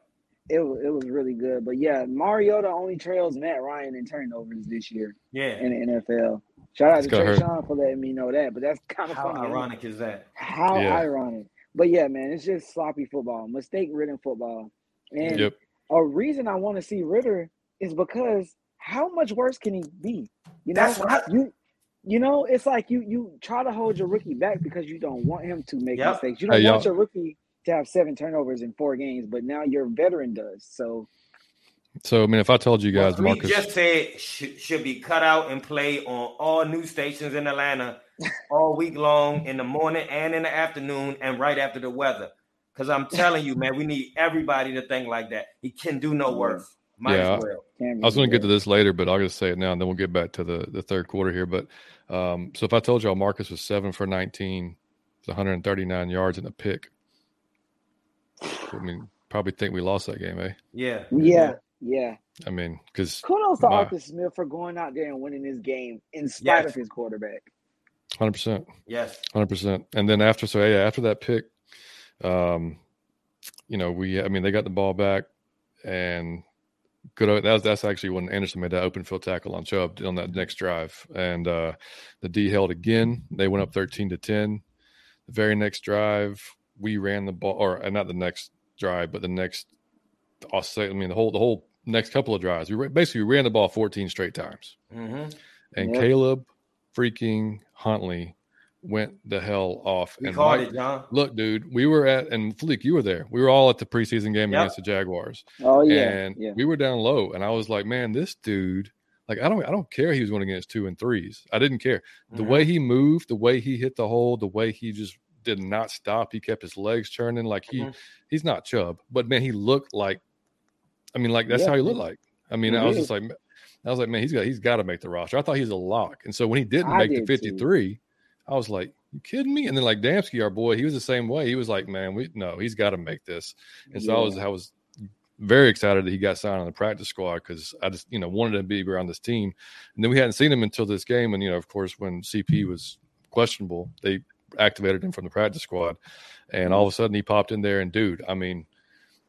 it was it was really good. But yeah, Mariota only trails Matt Ryan in turnovers this year. Yeah, in the NFL. Shout out to Trey Sean for letting me know that. But that's kind of how funny. ironic is that? How yeah. ironic. But yeah, man, it's just sloppy football, mistake ridden football. And yep. a reason I want to see Ridder is because how much worse can he be? You know, you you know, it's like you you try to hold your rookie back because you don't want him to make yep. mistakes. You don't hey, want your rookie to have seven turnovers in four games, but now your veteran does. So, so I mean, if I told you guys, well, Marcus just said should, should be cut out and play on all news stations in Atlanta all week long in the morning and in the afternoon and right after the weather. Because I'm telling you, man, we need everybody to think like that. He can do no worse. Might yeah, well. I was going to get to this later, but I'll just say it now, and then we'll get back to the the third quarter here. But um, so if I told y'all Marcus was seven for 19, 139 yards and a pick, I mean, probably think we lost that game, eh? Yeah. Yeah. Yeah. I mean, because kudos to Arthur Smith for going out there and winning this game in spite yes. of his quarterback. Hundred percent. Yes. Hundred percent. And then after, so yeah, after that pick, um, you know, we, I mean, they got the ball back, and good. That was, that's actually when Anderson made that open field tackle on Chubb on that next drive, and uh, the D held again. They went up thirteen to ten. The very next drive, we ran the ball, or uh, not the next drive, but the next. I'll say, I mean, the whole the whole next couple of drives, we basically ran the ball fourteen straight times, mm-hmm. and yep. Caleb freaking Huntley went the hell off. We and called Mike, it, John. Look, dude, we were at and Fleek, you were there. We were all at the preseason game yep. against the Jaguars. Oh yeah, and yeah. we were down low, and I was like, man, this dude. Like I don't, I don't care. He was going against two and threes. I didn't care the mm-hmm. way he moved, the way he hit the hole, the way he just did not stop. He kept his legs turning. Like he, mm-hmm. he's not Chubb, but man, he looked like. I mean, like that's yeah. how he looked like. I mean, I was just like, I was like, man, he's got he's got to make the roster. I thought he's a lock, and so when he didn't I make did the fifty three, I was like, you kidding me? And then like Damsky, our boy, he was the same way. He was like, man, we no, he's got to make this. And so yeah. I was I was very excited that he got signed on the practice squad because I just you know wanted to be around this team. And then we hadn't seen him until this game, and you know of course when CP was questionable, they activated him from the practice squad, and all of a sudden he popped in there and dude, I mean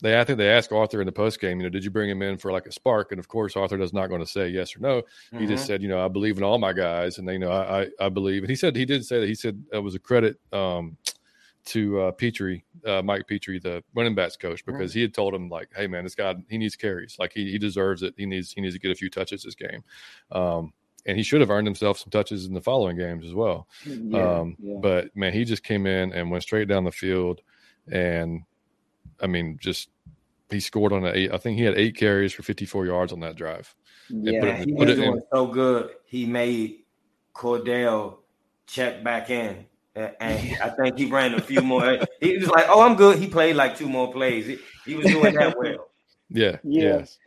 they I think they asked Arthur in the post game, you know, did you bring him in for like a spark? And of course, Arthur does not going to say yes or no. Mm-hmm. He just mm-hmm. said, you know, I believe in all my guys, and they you know I, I, I believe. And he said he did say that he said it was a credit um, to uh, Pitre, uh, Mike Pitre, the running backs coach, because mm-hmm. he had told him like, hey man, this guy he needs carries, like he he deserves it. He needs he needs to get a few touches this game. Um, and he should have earned himself some touches in the following games as well. Yeah, um, yeah. But man, he just came in and went straight down the field, and I mean, just he scored on an eight. I think he had eight carries for 54 yards on that drive. Yeah, it, he was doing in. so good. He made Cordarrelle check back in, and I think he ran a few more. he was like, "Oh, I'm good." He played like two more plays. He, he was doing that well. Yeah. Yeah. Yes.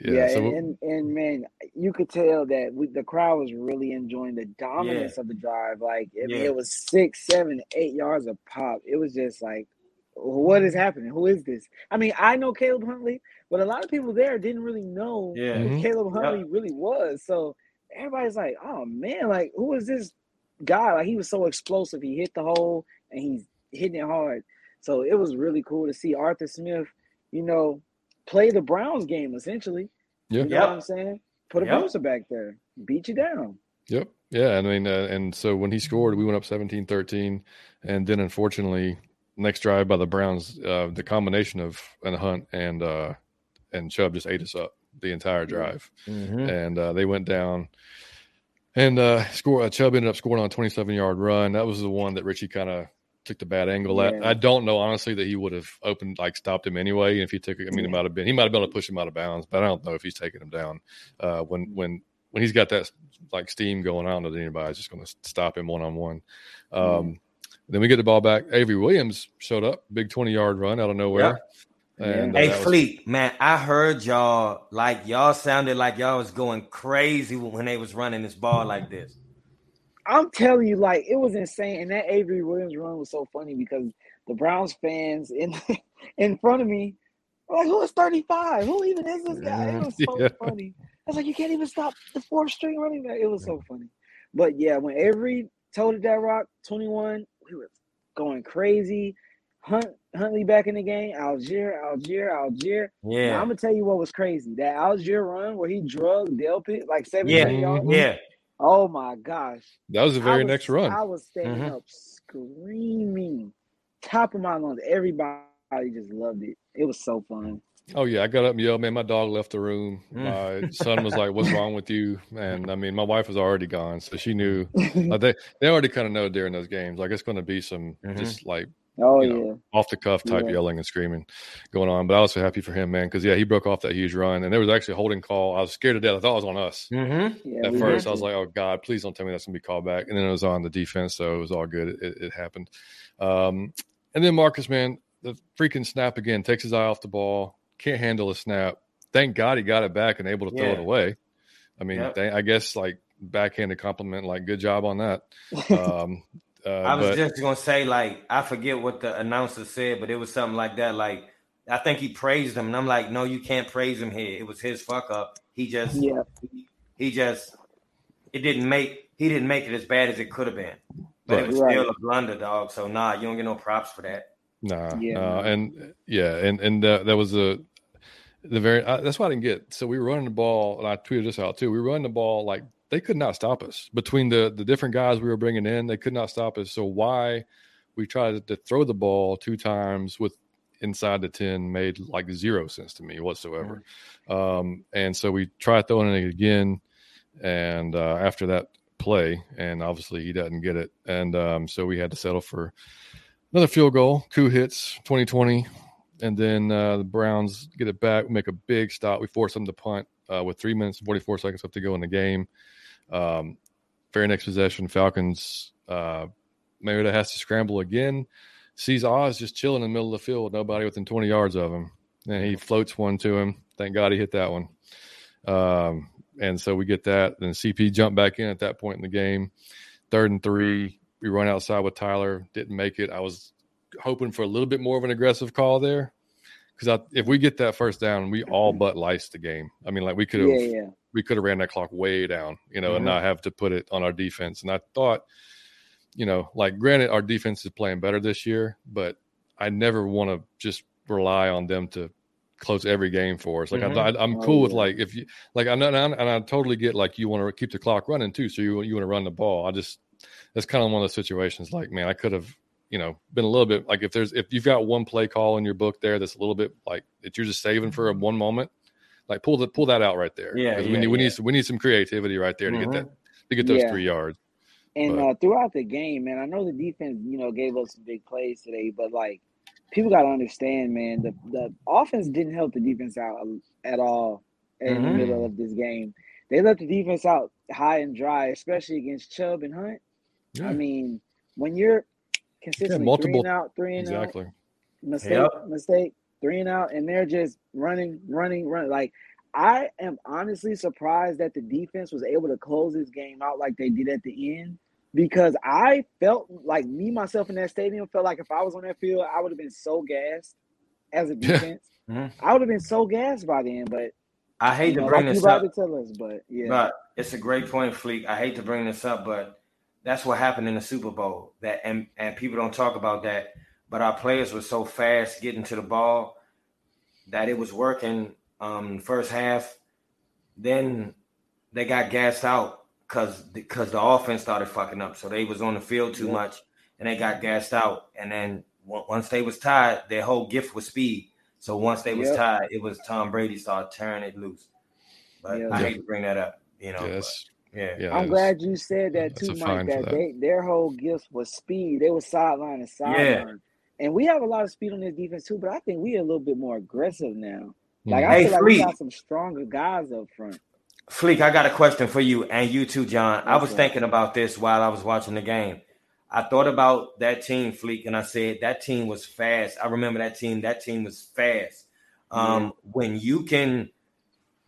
Yeah, yeah so, and, and, and man, you could tell that we, the crowd was really enjoying the dominance yeah. of the drive. Like, I mean, yeah. it was six, seven, eight yards of pop. It was just like what is happening? Who is this? I mean, I know Caleb Huntley, but a lot of people there didn't really know yeah. who mm-hmm. Caleb Huntley really was. So everybody's like, oh man, like who is this guy? Like he was so explosive. He hit the hole and he's hitting it hard. So it was really cool to see Arthur Smith, you know, play the Browns game essentially. Yeah. You know yep. what I'm saying? Put a yep. booster back there, beat you down. Yep. Yeah. I mean, uh, and so when he scored, we went up 17 13. And then unfortunately, next drive by the Browns, uh, the combination of an Hunt and uh, and Chubb just ate us up the entire drive, mm-hmm. and uh, they went down. And uh, score. Uh, Chubb ended up scoring on a 27 yard run. That was the one that Richie kind of took the bad angle yeah. at. I don't know honestly that he would have opened like stopped him anyway. If he took, I mean, it might have been he might have been able to push him out of bounds, but I don't know if he's taking him down. Uh, when when when he's got that like steam going on, that anybody's just going to stop him one on one. Then we get the ball back. Avery Williams showed up, big 20 yard run out of nowhere. And, hey, uh, Fleek, man, I heard y'all like y'all sounded like y'all was going crazy when they was running this ball like this. I'm telling you, like it was insane. And that Avery Williams run was so funny because the Browns fans in in front of me were like, who is 35? Who even is this guy? It was so yeah. funny. I was like, you can't even stop the fourth string running back. It was so funny. But yeah, when Avery told that rock 21, we were going crazy. Hunt Huntley back in the game. Allgeier, Allgeier, Allgeier. Yeah. Now, I'm gonna tell you what was crazy. That Allgeier run where he drug Delpit like seven yeah. yards. Yeah. Oh my gosh. That was the very was, next run. I was standing mm-hmm. up screaming, top of my lungs. Everybody just loved it. It was so fun. Oh yeah, I got up and yelled, man. My dog left the room. Mm. My son was like, "What's wrong with you?" And I mean, my wife was already gone, so she knew. like they they already kind of know during those games, like it's going to be some mm-hmm. just like oh you know, yeah, off the cuff type yeah. yelling and screaming going on. But I was so happy for him, man, because yeah, he broke off that huge run, and there was actually a holding call. I was scared to death. I thought it was on us mm-hmm. yeah, at first. I was like, "Oh God, please don't tell me that's going to be called back." And then it was on the defense, so it was all good. It, it happened. Um, and then Marcus, man, the freaking snap again takes his eye off the ball can't handle a snap. Thank God he got it back and able to yeah. throw it away. I mean, yep. they, I guess like backhanded compliment, like good job on that. Um, uh, I was but, just gonna say, like, I forget what the announcer said, but it was something like that. Like, I think he praised him, and I'm like, no, you can't praise him here. It was his fuck up. He just, yeah, he, he just, it didn't make he didn't make it as bad as it could have been, but right. it was right. still a blunder, dog. So nah, you don't get no props for that. Nah, yeah, nah. and yeah, and and uh, that was a the very uh, that's what I didn't get. So we were running the ball, and I tweeted this out too. We were running the ball like they could not stop us between the the different guys we were bringing in. They could not stop us. So why we tried to throw the ball two times with inside the 10 made like zero sense to me whatsoever. Mm-hmm. Um, and so we tried throwing it again. And uh, after that play, and obviously he doesn't get it. And um, so we had to settle for another field goal. Koo hits 2020. And then uh, the Browns get it back, make a big stop. We force them to punt uh, with three minutes and 44 seconds left to go in the game. Um, very next possession, Falcons. Uh, Mariota has to scramble again sees Oz just chilling in the middle of the field, nobody within 20 yards of him. And he floats one to him. Thank God he hit that one. Um, and so we get that. Then CP jumped back in at that point in the game. Third and three. We run outside with Tyler. Didn't make it. I was hoping for a little bit more of an aggressive call there. Because if we get that first down, we all but liced the game. I mean, like we could have, yeah, yeah. we could have ran that clock way down, you know, mm-hmm. and not have to put it on our defense. And I thought – you know, like granted, our defense is playing better this year, but I never want to just rely on them to close every game for us. Like mm-hmm. I, am oh, cool oh, with like if you like I know and I totally get like you want to keep the clock running too, so you you want to run the ball. I just that's kind of one of those situations. Like man, I could have you know been a little bit like if there's if you've got one play call in your book there that's a little bit like that you're just saving for a one moment. Like pull the pull that out right there. Yeah, yeah we need we need we need some creativity right there mm-hmm. to get that to get those three yards. And uh, throughout the game, man, I know the defense, you know, gave us some big plays today, but like people got to understand, man, the the offense didn't help the defense out at all in mm-hmm. the middle of this game. They left the defense out high and dry, especially against Chubb and Hunt. Yeah. I mean, when you're consistently yeah, three and out, three and exactly. out, mistake, yep. mistake, three and out, and they're just running, running, running. Like I am honestly surprised that the defense was able to close this game out like they did at the end because I felt like me myself in that stadium felt like if I was on that field, I would have been so gassed as a defense. mm-hmm. I would have been so gassed by then, but I hate to know, bring like this up. To tell us, but yeah, but it's a great point, Fleek. I hate to bring this up, but that's what happened in the Super Bowl. That and and people don't talk about that, but our players were so fast getting to the ball that it was working um, first half. Then they got gassed out because because the offense started fucking up. So they was on the field too yeah. much and they got gassed out. And then once they was tired, their whole gift was speed. So once they was yep. tired, it was Tom Brady started tearing it loose. But yeah. I hate to bring that up, you know. Yes. Yeah. yeah. I'm glad you said that too, Mike. That, that, they their whole gift was speed. They were sideline and sideline. Yeah. And we have a lot of speed on this defense too, but I think we are a little bit more aggressive now. Like I feel like we got some stronger guys up front. Fleek, I got a question for you and you too, John. I was thinking about this while I was watching the game. I thought about that team, Fleek, and I said that team was fast. I remember that team. That team was fast. Um, yeah. When you can,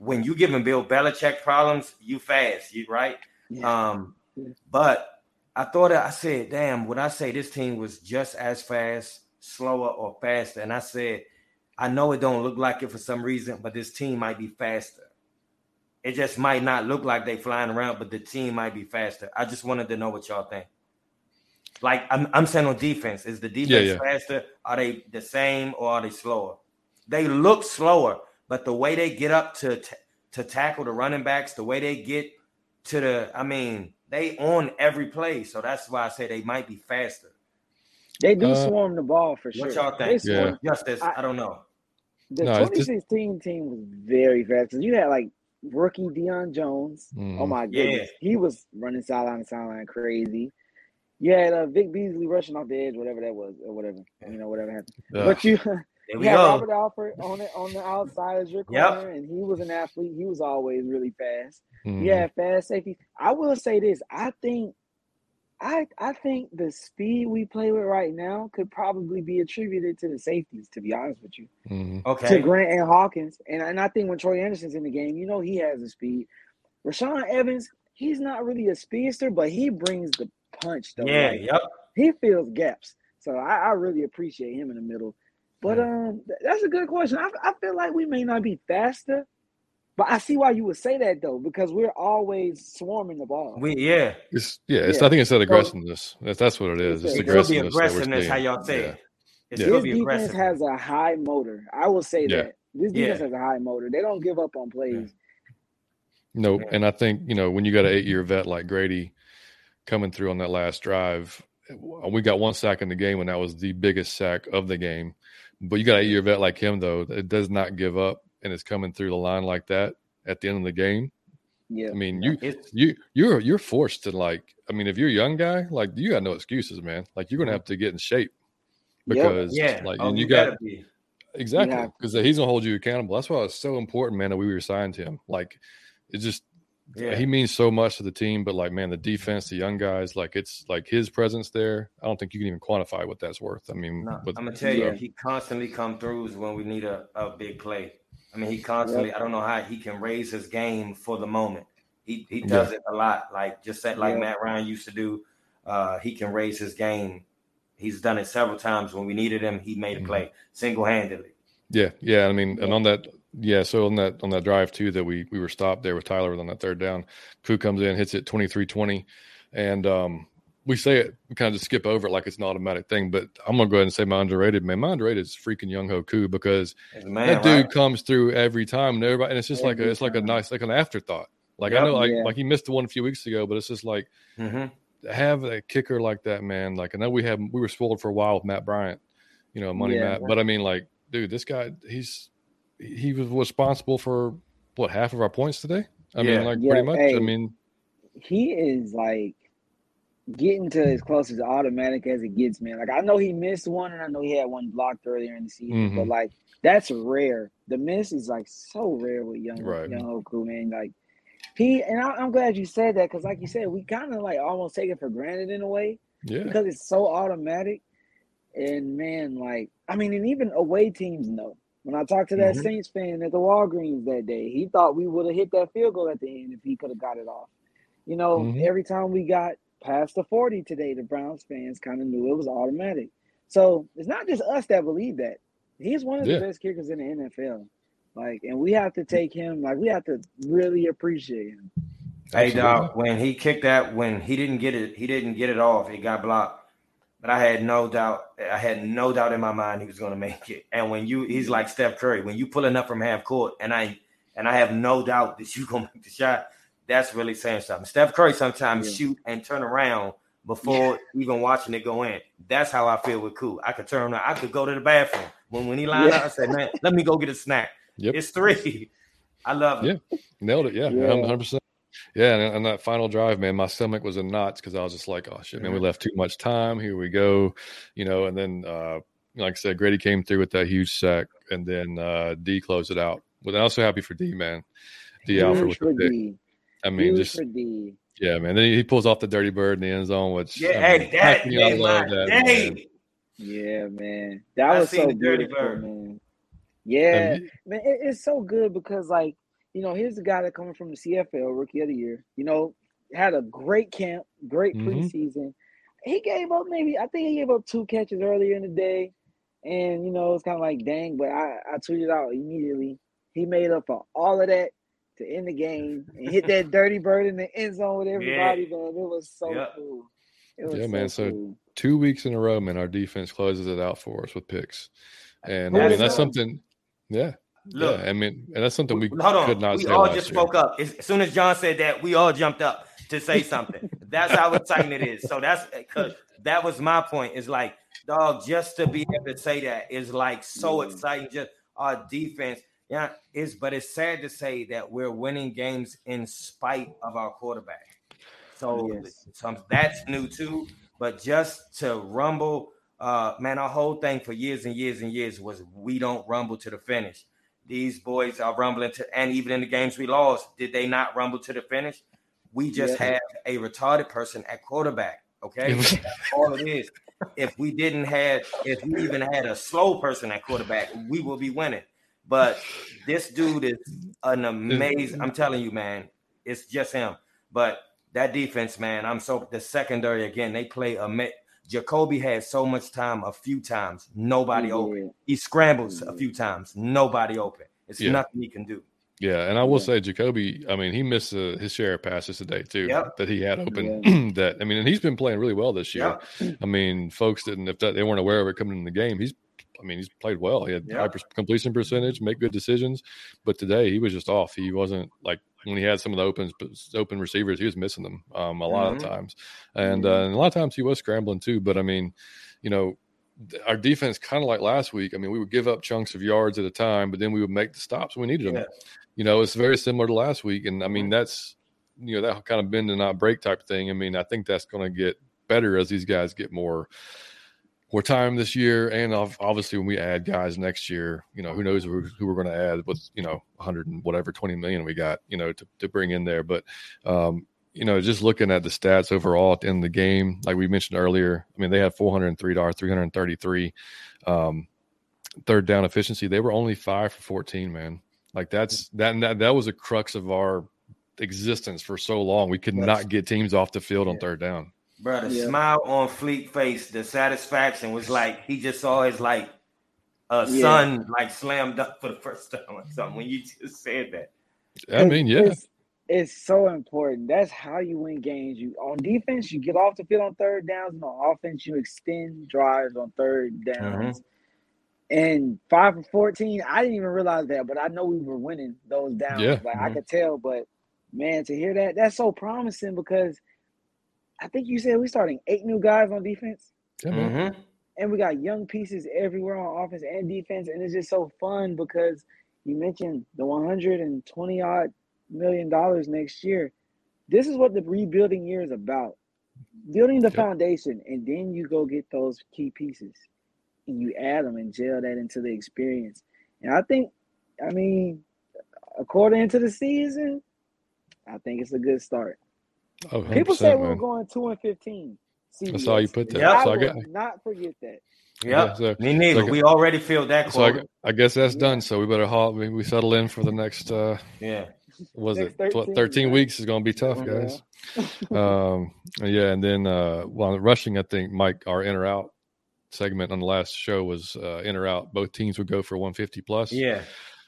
when you giving Bill Belichick problems, you fast, you right? Yeah. Um, yeah. but I thought I said, damn, would I say this team was just as fast, slower, or faster? And I said I know it don't look like it for some reason, but this team might be faster. It just might not look like they flying around, but the team might be faster. I just wanted to know what y'all think. Like I'm, I'm saying on defense, is the defense yeah, yeah. faster? Are they the same or are they slower? They look slower, but the way they get up to t- to tackle the running backs, the way they get to the, I mean, they on every play, so that's why I say they might be faster. They do uh, swarm the ball for sure. What y'all think? Yeah. Justice, I, I, don't know. The no, 2016 just... team was very fast. You had like rookie Deion Jones. Mm. Oh my goodness, yeah. he was running sideline to sideline crazy. You had uh, Vic Beasley rushing off the edge, whatever that was, or whatever you know, whatever happened. Ugh. But you, you had go. Robert Alford on it on the outside as your corner, yep. and he was an athlete. He was always really fast. Mm. You had fast safety. I will say this: I think I I think the speed we play with right now could probably be attributed to the safeties. To be honest with you, mm-hmm. okay. To Grant and Hawkins, and and I think when Troy Anderson's in the game, you know he has the speed. Rashaan Evans, he's not really a speedster, but he brings the punch. Though, yeah, like, yep. He fills gaps, so I, I really appreciate him in the middle. But um, that's a good question. I, I feel like we may not be faster, but I see why you would say that though, because we're always swarming the ball. We yeah, it's yeah. It's yeah. I think it's that aggressiveness. That's that's what it is. It's, it's aggressiveness. aggressiveness. How y'all say yeah. it? It's yeah. His defense has a high motor. I will say that. This defense yeah. has a high motor. They don't give up on plays. No, and I think you know when you got an eight-year vet like Grady coming through on that last drive, we got one sack in the game, and that was the biggest sack of the game. But you got an eight-year vet like him, though, it does not give up, and it's coming through the line like that at the end of the game. Yeah, I mean, you you you're you're forced to like. I mean, if you're a young guy, like you got no excuses, man. Like you're gonna have to get in shape because, yeah, like, oh, and you, you got exactly because he's gonna hold you accountable. That's why it's so important, man, that we resigned him. Like, it just yeah. he means so much to the team. But like, man, the defense, the young guys, like it's like his presence there. I don't think you can even quantify what that's worth. I mean, no, I'm gonna tell you, he constantly come throughs when we need a, a big play. I mean, he constantly. Yep. I don't know how he can raise his game for the moment. He he does yeah. it a lot. Like just that, like yeah. Matt Ryan used to do. Uh, he can raise his game. He's done it several times when we needed him. He made a mm-hmm. play mm-hmm. single handedly. Yeah, yeah. I mean, and on that, yeah. So on that on that drive too, that we we were stopped there with Tyler on that third down. Koo comes in, hits it 23-20. and um, we say it, we kind of just skip over it like it's an automatic thing. But I'm gonna go ahead and say my underrated man. My underrated is freaking Younghoe Koo because man, that dude right? comes through every time, and everybody, and it's just every like a, it's like a nice, like an afterthought. Like yep, I know, like yeah. like he missed the one a few weeks ago, but it's just like mm-hmm. have a kicker like that, man. Like I know we have we were spoiled for a while with Matt Bryant, you know, Money yeah, Matt. But I mean, like, dude, this guy, he's he was responsible for what half of our points today. I yeah. mean, like pretty much. Hey, I mean, he is like getting to as close as automatic as it gets, man. Like I know he missed one, and I know he had one blocked earlier in the season, mm-hmm. but like that's rare. The miss is like so rare with young right. Younghoe Koo, man. Like he and I, am glad you said that because, like you said, we kind of like almost take it for granted in a way, yeah, because it's so automatic. And man, like I mean, and even away teams know. When I talked to that mm-hmm. Saints fan at the Walgreens that day, he thought we would have hit that field goal at the end if he could have got it off. You know, mm-hmm. every time we got past the 40 today, the Browns fans kind of knew it was automatic. So it's not just us that believe that. He's one of the best kickers in the NFL. Like, and we have to take him. Like, we have to really appreciate him. Hey, dog. When he kicked that, when he didn't get it, he didn't get it off. It got blocked. But I had no doubt. I had no doubt in my mind he was going to make it. And when you, he's like Steph Curry. When you pulling up from half court, and I, and I have no doubt that you're gonna make the shot. That's really saying something. Steph Curry sometimes yeah. shoot and turn around before even watching it go in. That's how I feel with Koo. I could turn around. I could go to the bathroom when when he lined yeah. up. I said, "Man, let me go get a snack." Yep. It's three. I love it. Yeah. Nailed it. Yeah. yeah. 100%. Yeah. And, and, that final drive, man, my stomach was in knots because I was just like, oh, shit, man, we left too much time. Here we go. You know, and then, uh, like I said, Grady came through with that huge sack, and then uh, D closed it out. But I'm also happy for D, man. Dee Alford with the pick. I mean, Huge just yeah, man. Then he pulls off the dirty bird in the end zone, which yeah, I mean, hey, that, I love that. Man. Yeah, man, that I was so dirty bird, man. Yeah, man, it, it's so good because like you know, here's a guy that coming from the CFL, rookie of the year. You know, had a great camp, great mm-hmm. preseason. He gave up maybe I think he gave up two catches earlier in the day, and you know it's kind of like dang. But I I tweeted out immediately. He made up for all of that to end the game and hit that dirty bird in the end zone with everybody. Yeah. Man, it was so yep. cool. Was yeah, so man. So two weeks in a row, man, our defense closes it out for us with picks, and I mean that's something yeah. Look, yeah, I mean, and that's something we hold on. could not we all just year. spoke up. As, soon as John said that, we all jumped up to say something. that's how exciting it is. So that's because that was my point. Is like, dog, just to be able to say that is like so mm. exciting. Just our defense, yeah, is but it's sad to say that we're winning games in spite of our quarterback. So, yes. so that's new too. But just to rumble uh, man, our whole thing for years and years and years was we don't rumble to the finish. These boys are rumbling to, and even in the games we lost, did they not rumble to the finish? We just yeah. have a retarded person at quarterback. Okay, that's all it is. If we didn't have, if we even had a slow person at quarterback, we will be winning. But this dude is an amazing. I'm telling you, man, it's just him. But that defense, man, I'm so the secondary again. They play a Jacoby had so much time a few times, nobody mm-hmm. open. He scrambles mm-hmm. a few times, nobody open. It's yeah. nothing he can do. Yeah, and I will yeah. say Jacoby. I mean, he missed uh, his share of passes today too yep. that he had open. Yeah. that I mean, and he's been playing really well this year. Yep. I mean, folks didn't if that, they weren't aware of it coming in the game. He's I mean, he's played well. He had yeah. high completion percentage, make good decisions, but today he was just off. He wasn't like when he had some of the open open receivers, he was missing them um, a lot mm-hmm. of times, and, mm-hmm. uh, and a lot of times he was scrambling too. But I mean, you know, our defense kind of like last week. I mean, we would give up chunks of yards at a time, but then we would make the stops when we needed them. Yeah. You know, it's very similar to last week, and I mean mm-hmm. that's you know that kind of bend and not break type thing. I mean, I think that's going to get better as these guys get more more time this year, and obviously when we add guys next year, you know who knows who, who we're going to add with you know 100 and whatever 20 million we got, you know, to, to bring in there. But um, you know, just looking at the stats overall in the end of the game, like we mentioned earlier, I mean they had 403 dollars, 333 um, third down efficiency. They were only five for 14, man. Like that's that that that was a crux of our existence for so long. We could not get teams off the field on third down. Bro, the yeah. smile on Fleek face, the satisfaction was like he just saw his like uh yeah. son like slammed up for the first time or something when you just said that. I mean, yeah. It's, it's, so important. That's how you win games. You on defense, you get off the field on third downs, and on offense, you extend drives on third downs. Mm-hmm. And five for fourteen, I didn't even realize that, but I know we were winning those downs. Yeah. Like mm-hmm. I could tell, but man, to hear that, that's so promising because – I think you said we're starting eight new guys on defense. Mm-hmm. And we got young pieces everywhere on offense and defense. And it's just so fun because you mentioned the 120 odd million dollars next year. This is what the rebuilding year is about. Building the foundation, and then you go get those key pieces and you add them and gel that into the experience. And I think, I mean, according to the season, I think it's a good start. Oh, People say we were going two and fifteen. CBS. That's all you put there. Yeah, so I, got, not forget that. Yeah, yeah so, me neither. So we already feel that. So I, I, guess that's yeah. done. So we better haul. We, we settle in for the next. uh Yeah. Was it 13, 13 weeks is going to be tough, guys. um, yeah, and then uh, while rushing, I think Mike, our in or out segment on the last show was uh, in or out. Both teams would go for 150 plus. Yeah,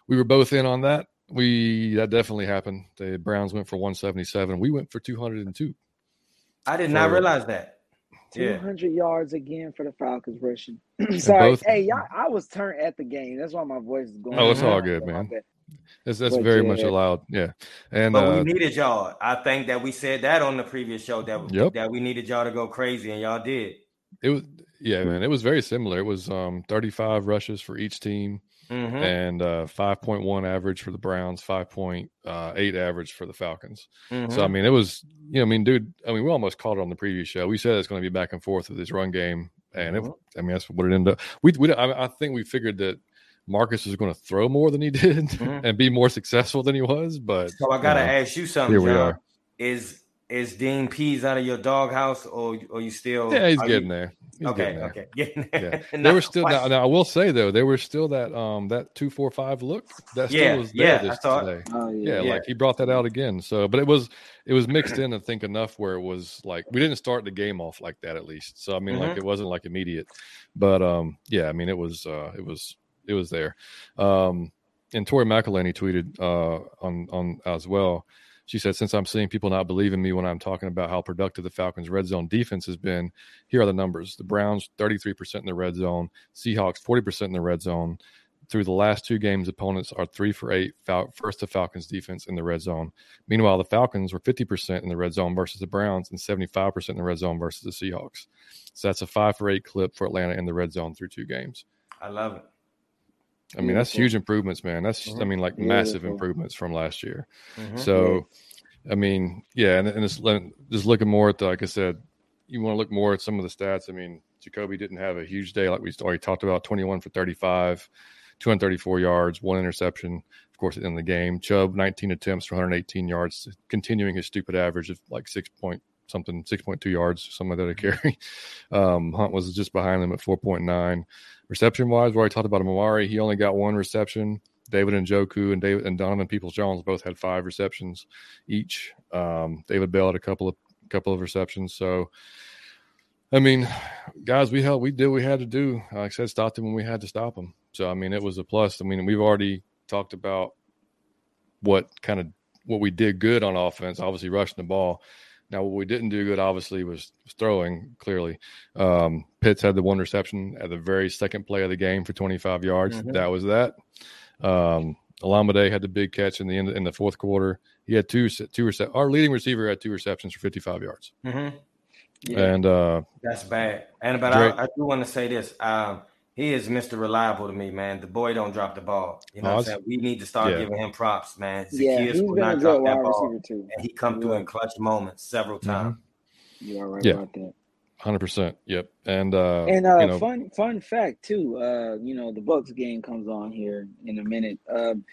we were both in on that. We that definitely happened. The Browns went for 177. We went for 202. I did for, not realize that. 200 yeah. yards again for the Falcons rushing. Sorry, both, hey, y'all, I was turned at the game. That's why my voice is going. Oh, it's all good, man. That's that's but very yeah. much allowed. Yeah, and but uh, we needed y'all. I think that we said that on the previous show that yep. that we needed y'all to go crazy, and y'all did. It was yeah, man. It was very similar. It was um 35 rushes for each team mm-hmm. and uh, 5.1 average for the Browns, 5.8 uh, average for the Falcons. Mm-hmm. So I mean, it was you know, I mean, dude, I mean, we almost called it on the previous show. We said it's going to be back and forth with this run game, and mm-hmm. it, I mean, that's what it ended up. We, we I, I think we figured that. Marcus was going to throw more than he did mm-hmm. and be more successful than he was, but so I got to uh, ask you something. Here we John. are. Is is Dean Pees out of your doghouse, or or you still? Yeah, he's getting you, there. He's okay, okay, getting there. Yeah. they were still now, now, I will say though, they were still that um that two four five look that still yeah, was there yeah, this today. Oh, yeah, yeah, like he brought that out again. So, but it was it was mixed in, I think, enough where it was like we didn't start the game off like that at least. So I mean, mm-hmm. like it wasn't like immediate, but um yeah, I mean it was uh it was it was there. Um and Tori McElhaney tweeted uh on on as well she said, Since I'm seeing people not believe in me when I'm talking about how productive the Falcons' red zone defense has been, here are the numbers. The Browns, 33% in the red zone, Seahawks, 40% in the red zone. Through the last two games, opponents are three for eight Fal- first to Falcons defense in the red zone. Meanwhile, the Falcons were 50% in the red zone versus the Browns and 75% in the red zone versus the Seahawks. So that's a five for eight clip for Atlanta in the red zone through two games. I love it. I mean, that's huge improvements, man. That's mm-hmm. I mean, like massive improvements from last year. Mm-hmm. So, I mean, yeah, and, and it's just looking more at the, like I said, you want to look more at some of the stats. I mean, Jacoby didn't have a huge day, like we already talked about 21 for 35, 234 yards, one interception, of course, in the game. Chubb, 19 attempts for 118 yards, continuing his stupid average of like six point something, 6.2 yards, something like that to carry. Um, Hunt was just behind them at 4.9. Reception wise, we already talked about Amari. He only got one reception. David Njoku and David and Donovan Peoples Jones both had five receptions each. Um, David Bell had a couple of couple of receptions. So, I mean, guys, we held we did what we had to do. Like I said, stopped him when we had to stop him. So, I mean, it was a plus. I mean, we've already talked about what kind of what we did good on offense. Obviously, rushing the ball. Now, what we didn't do good, obviously, was, throwing. Clearly, um, Pitts had the one reception at the very second play of the game for 25 yards. Mm-hmm. That was that. Um, Olamide had the big catch in the end in the fourth quarter. He had two two rece- Our leading receiver had two receptions for 55 yards. Mm-hmm. Yeah. And uh, that's bad. And but I, I, do want to say this. Um, he is Mr. Reliable to me, man. The boy don't drop the ball. You know what I'm saying? We need to start yeah. giving him props, man. Zaccheaus yeah, he's will not drop that ball. Too. And he come through in clutch moments several mm-hmm. times. Mm-hmm. You are right yeah. about that. Hundred percent. Yep. And uh and uh you know, fun fun fact too, uh, you know, the Bucks game comes on here in a minute. Um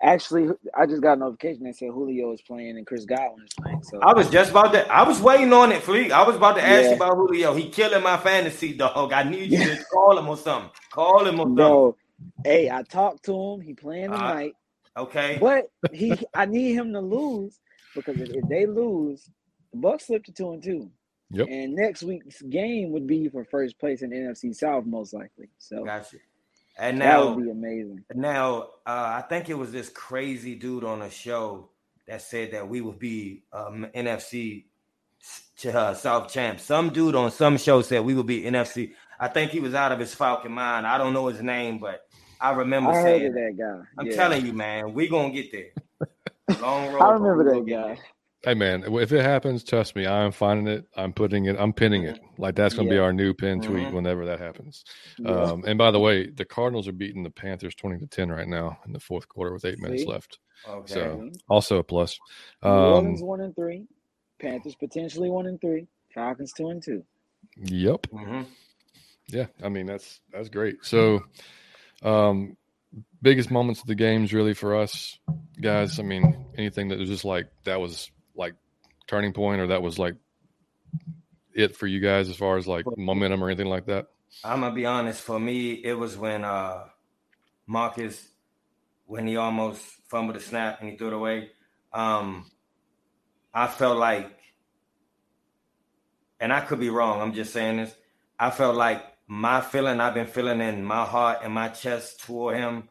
Actually, I just got a notification that said Julio is playing and Chris Godwin is playing. So I was just about to. I was waiting on it, Fleek. I was about to ask yeah. you about Julio. He killing my fantasy, dog. I need you to call him or something. Call him or something. No, hey, I talked to him. He playing uh, tonight. Uh, okay, but he, I need him to lose because if, if they lose, the Bucks slip to two and two. Yep. And next week's game would be for first place in NFC South, most likely. So, gotcha. And now that would be amazing. Now, uh, I think it was this crazy dude on a show that said that we would be um, NFC uh, South champ. Some dude on some show said we would be NFC. I think he was out of his Falcon mind. I don't know his name, but I remember I saying that guy. I'm yeah. telling you, man, we gonna get there. Long road. I remember that guy. Hey man, if it happens, trust me, I'm finding it. I'm putting it. I'm pinning it. Like that's going to yeah. be our new pin tweet mm-hmm. whenever that happens. Yeah. Um, and by the way, the Cardinals are beating the Panthers twenty to ten right now in the fourth quarter with eight See? minutes left. Okay. So also a plus. Um, Orleans one and three, Panthers potentially one and three, Falcons two and two. Yep. Mm-hmm. Yeah, I mean that's that's great. So, um, biggest moments of the games really for us guys. I mean, anything that was just like that was like turning point or that was like it for you guys as far as like momentum or anything like that? I'm gonna be honest. For me, it was when uh Marcus when he almost fumbled the snap and he threw it away. Um I felt like and I could be wrong, I'm just saying this. I felt like my feeling I've been feeling in my heart and my chest toward him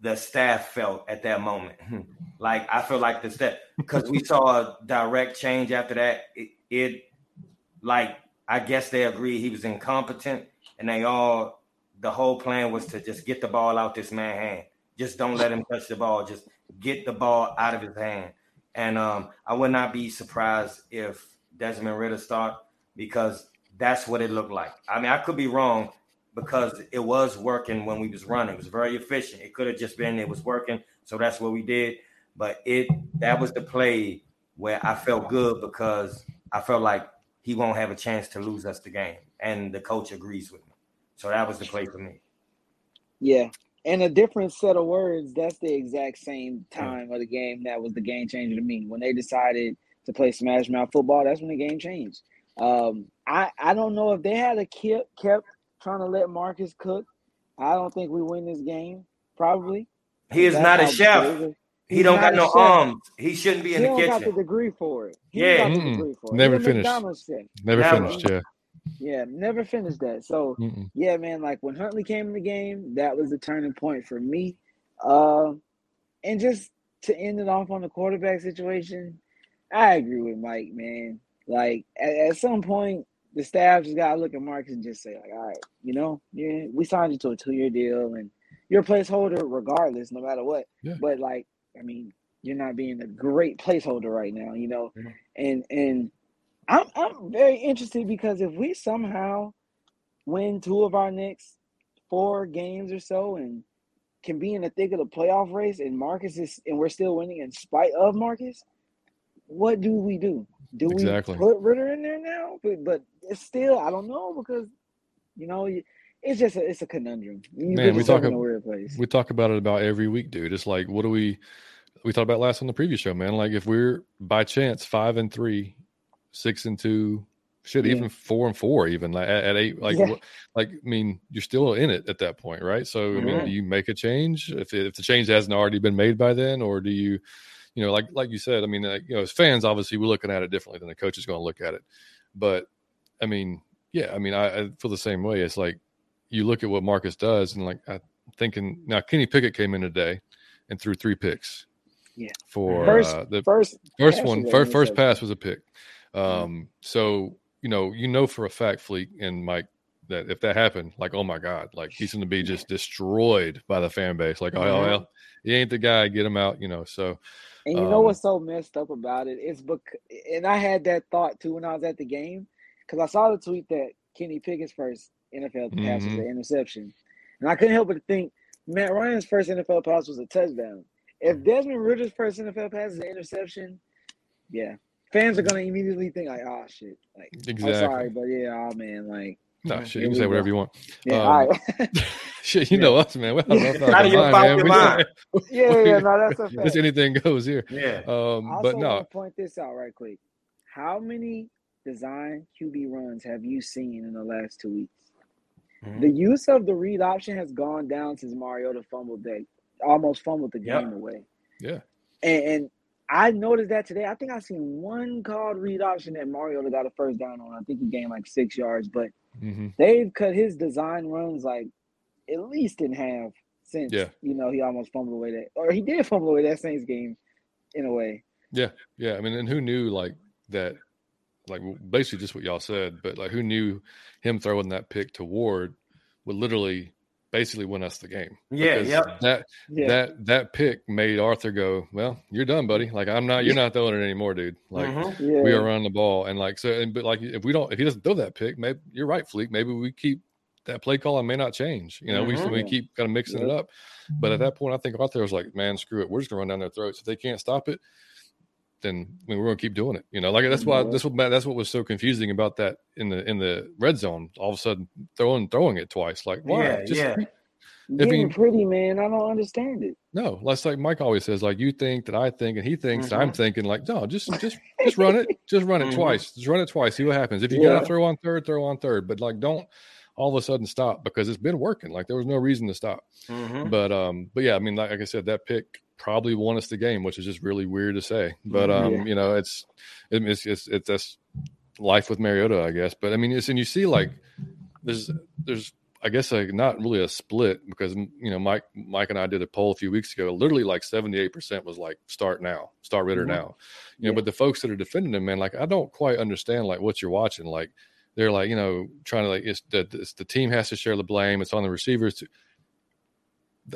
the staff felt at that moment. like I feel like the staff because we saw a direct change after that. It, it, like I guess they agreed he was incompetent, and they all the whole plan was to just get the ball out this man's hand. Just don't let him touch the ball. Just get the ball out of his hand. And um, I would not be surprised if Desmond Ridder start because that's what it looked like. I mean, I could be wrong, because it was working when we was running. It was very efficient. It could have just been it was working, so that's what we did. But it that was the play where I felt good because I felt like he won't have a chance to lose us the game, and the coach agrees with me. So that was the play for me. Yeah, and a different set of words. That's the exact same time of the game that was the game changer to me when they decided to play smash mouth football. That's when the game changed. Um, I I don't know if they had a kept kept trying to let Marcus cook. I don't think we win this game. Probably. He is not a chef. He don't got no chef. arms. He shouldn't be in he the kitchen. He got the degree for it. He yeah, for never it. finished. Never, never finished. Yeah. Yeah, never finished that. So Mm-mm. yeah, man, like when Huntley came in the game, that was the turning point for me. Uh, and just to end it off on the quarterback situation, I agree with Mike, man. Like at, at some point, the staff just gotta look at Marcus and just say, like, all right, you know, yeah, we signed you to a two year deal and you're a placeholder regardless, no matter what. Yeah. But like, I mean, you're not being a great placeholder right now, you know. Mm-hmm. And and I'm I'm very interested because if we somehow win two of our next four games or so and can be in the thick of the playoff race and Marcus is and we're still winning in spite of Marcus, what do we do? Do exactly. we put Ridder in there now? But but it's still I don't know because you know it's just a, it's a conundrum. You Man, we talk about we talk about it about every week, dude. It's like what do we we talked about last on the previous show, man? Like if we're by chance five and three, six and two, shit, yeah. even four and four, even like at, at eight, like yeah. like I mean, you're still in it at that point, right? So I mean, do you make a change if if the change hasn't already been made by then, or do you? You know, like like you said, I mean, uh, you know, as fans, obviously, we're looking at it differently than the coach is going to look at it. But I mean, yeah, I mean, I, I, feel the same way. It's like you look at what Marcus does, and like I'm thinking now, Kenny Pickett came in today and threw three picks. Yeah. For first, uh, the first, first one, first first pass was a pick. Um, mm-hmm. so you know, you know for a fact, Fleek and Mike, that if that happened, like, oh my god, like he's going to be just destroyed by the fan base. Like, oh, mm-hmm. oh well, he ain't the guy. Get him out, you know. So, and you um, know what's so messed up about it? It's because, and I had that thought too when I was at the game because I saw the tweet that Kenny Pickett's first NFL pass mm-hmm. was an interception, and I couldn't help but think Matt Ryan's first NFL pass was a touchdown. If mm-hmm. Desmond Ridder's first NFL pass is an interception, yeah, fans are gonna immediately think like, "Oh shit!" Like, exactly. I'm sorry, but yeah, oh man, like. No, shit, you can say whatever you want. Yeah, um, all right. shit, you yeah. know us, man. Well, How do you mind, man. yeah, yeah, no, that's a fact. Just anything goes here. Yeah. Um, but no. Point this out right quick. How many design QB runs have you seen in the last two weeks? Mm-hmm. The use of the read option has gone down since Mariota fumbled that almost fumbled the game yep. away. Yeah. And, and, I noticed that today. I think I seen one called read option that Mariota got a first down on. I think he gained like six yards, but mm-hmm. they've cut his design runs like at least in half since yeah. you know he almost fumbled away that or he did fumble away that Saints game in a way. Yeah, yeah. I mean, and who knew like that like basically just what y'all said, but like who knew him throwing that pick to Ward would literally basically win us the game. Yeah, yeah. That yeah. that that pick made Arthur go, Well, you're done, buddy. Like I'm not you're not throwing it anymore, dude. Like mm-hmm. yeah. we are running the ball. And like so and but like if we don't if he doesn't throw that pick, maybe you're right, Fleek. Maybe we keep that play call and may not change. You know, mm-hmm. we we keep kind of mixing it up. But at that point, I think Arthur was like, Man, screw it. We're just gonna run down their throats. If they can't stop it, then I mean, we're gonna keep doing it. You know, like that's why this what that's what was so confusing about that in the in the red zone. All of a sudden, throwing throwing it twice. Like, why? Yeah, Just, yeah. Getting pretty, man. I don't understand it. No, that's like Mike always says. Like you think that I think, and he thinks mm-hmm. I'm thinking. Like no, just just just run it. Just run it mm-hmm. twice. Just run it twice. See what happens. If you yeah. gotta throw on third, throw on third. But like, don't all of a sudden stop because it's been working. Like there was no reason to stop. Mm-hmm. But um, but yeah, I mean, like, like I said, that pick probably won us the game, which is just really weird to say. But um, yeah. you know, it's it's it's it's that's life with Mariota, I guess. But I mean, it's and you see like there's there's I guess like not really a split because you know Mike Mike and I did a poll a few weeks ago. Literally like seventy eight percent was like start now, start Ridder mm-hmm. now. You know, but the folks that are defending him, man, like I don't quite understand like what you're watching. Like they're like you know trying to like it's the it's the team has to share the blame. It's on the receivers to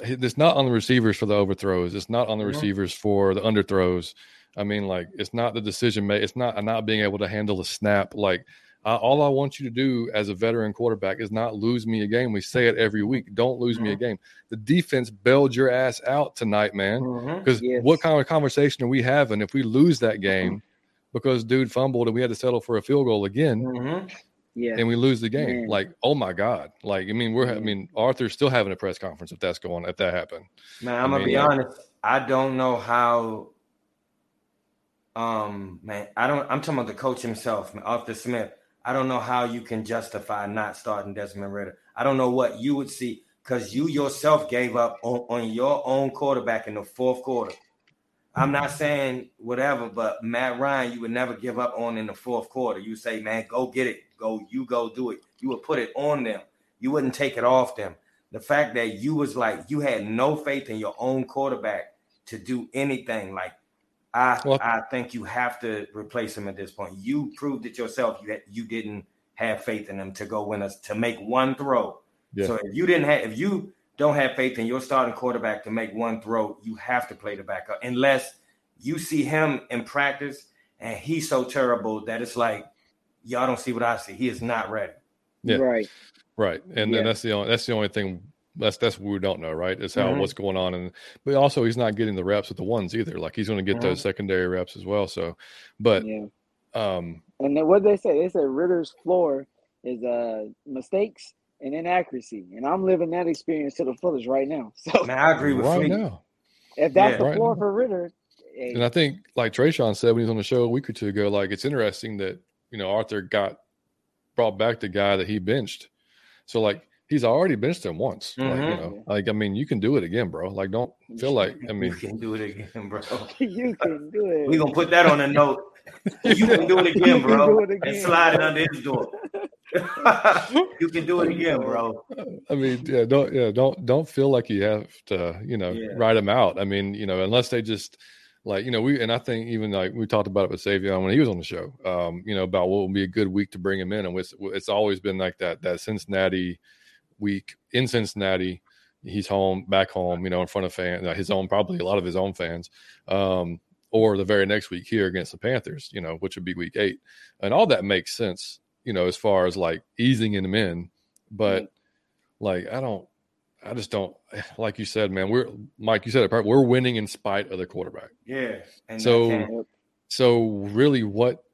it's not on the receivers for the overthrows. It's not on the mm-hmm. receivers for the underthrows. I mean, like it's not the decision made. It's not not being able to handle a snap. Like uh, all I want you to do as a veteran quarterback is not lose me a game. We say it every week. Don't lose mm-hmm. me a mm-hmm. game. The defense bailed your ass out tonight, man. Because mm-hmm. yes. what kind of conversation are we having if we lose that game mm-hmm. because dude fumbled and we had to settle for a field goal again? Yeah. and we lose the game. Man. Like, oh my God. Like, I mean, we're, I mean, Arthur's still having a press conference if that's going, if that happened. Man, I'm gonna be like, honest. I don't know how. Um, man, I don't. I'm talking about the coach himself, Arthur Smith. I don't know how you can justify not starting Desmond Ridder. I don't know what you would see because you yourself gave up on, on your own quarterback in the fourth quarter. I'm not saying whatever, but Matt Ryan, you would never give up on in the fourth quarter. You say, man, go get it. Go, you go do it. You would put it on them. You wouldn't take it off them. The fact that you was like you had no faith in your own quarterback to do anything, like I well, I think you have to replace him at this point. You proved it yourself. You had, you didn't have faith in him to go win us to make one throw. Yeah. So if you didn't have if you don't have faith in your starting quarterback to make one throw, you have to play the backup unless you see him in practice and he's so terrible that it's like y'all don't see what I see. He is not ready. Yeah. Right. Right. And yeah. then that's the only that's the only thing that's that's what we don't know, right? Is how mm-hmm. what's going on, and but also he's not getting the reps with the ones either. Like he's going to get mm-hmm. those secondary reps as well. So, but yeah. um, and then what they say? They say Ridder's floor is uh mistakes and inaccuracy. And I'm living that experience to the fullest right now. So Man, I agree with right now. If that's yeah, the right floor now. for Ridder, And I think like Trayshawn said when he was on the show a week or two ago, like it's interesting that, you know, Arthur got brought back the guy that he benched. So like he's already benched him once. Mm-hmm. Like, you know, like I mean, you can do it again, bro. Like, don't feel like I mean, you can do it again, bro. you can do it. We're gonna put that on a note. you can do it again, bro. It again. And slide it under his door. you can do it again, bro. I mean, yeah, don't yeah, don't don't feel like you have to, you know, yeah. write them out. I mean, you know, unless they just like you know we and I think even like we talked about it with Savion when he was on the show, um, you know about what would be a good week to bring him in, and it's, it's always been like that that Cincinnati week in Cincinnati. He's home, back home, you know, in front of fans, his own probably a lot of his own fans, um, or the very next week here against the Panthers, you know, which would be week eight, and all that makes sense, you know, as far as like easing him in, but like I don't I just don't like you said, man. We're Mike. You said it. We're winning in spite of the quarterback. Yeah. so, so really, what,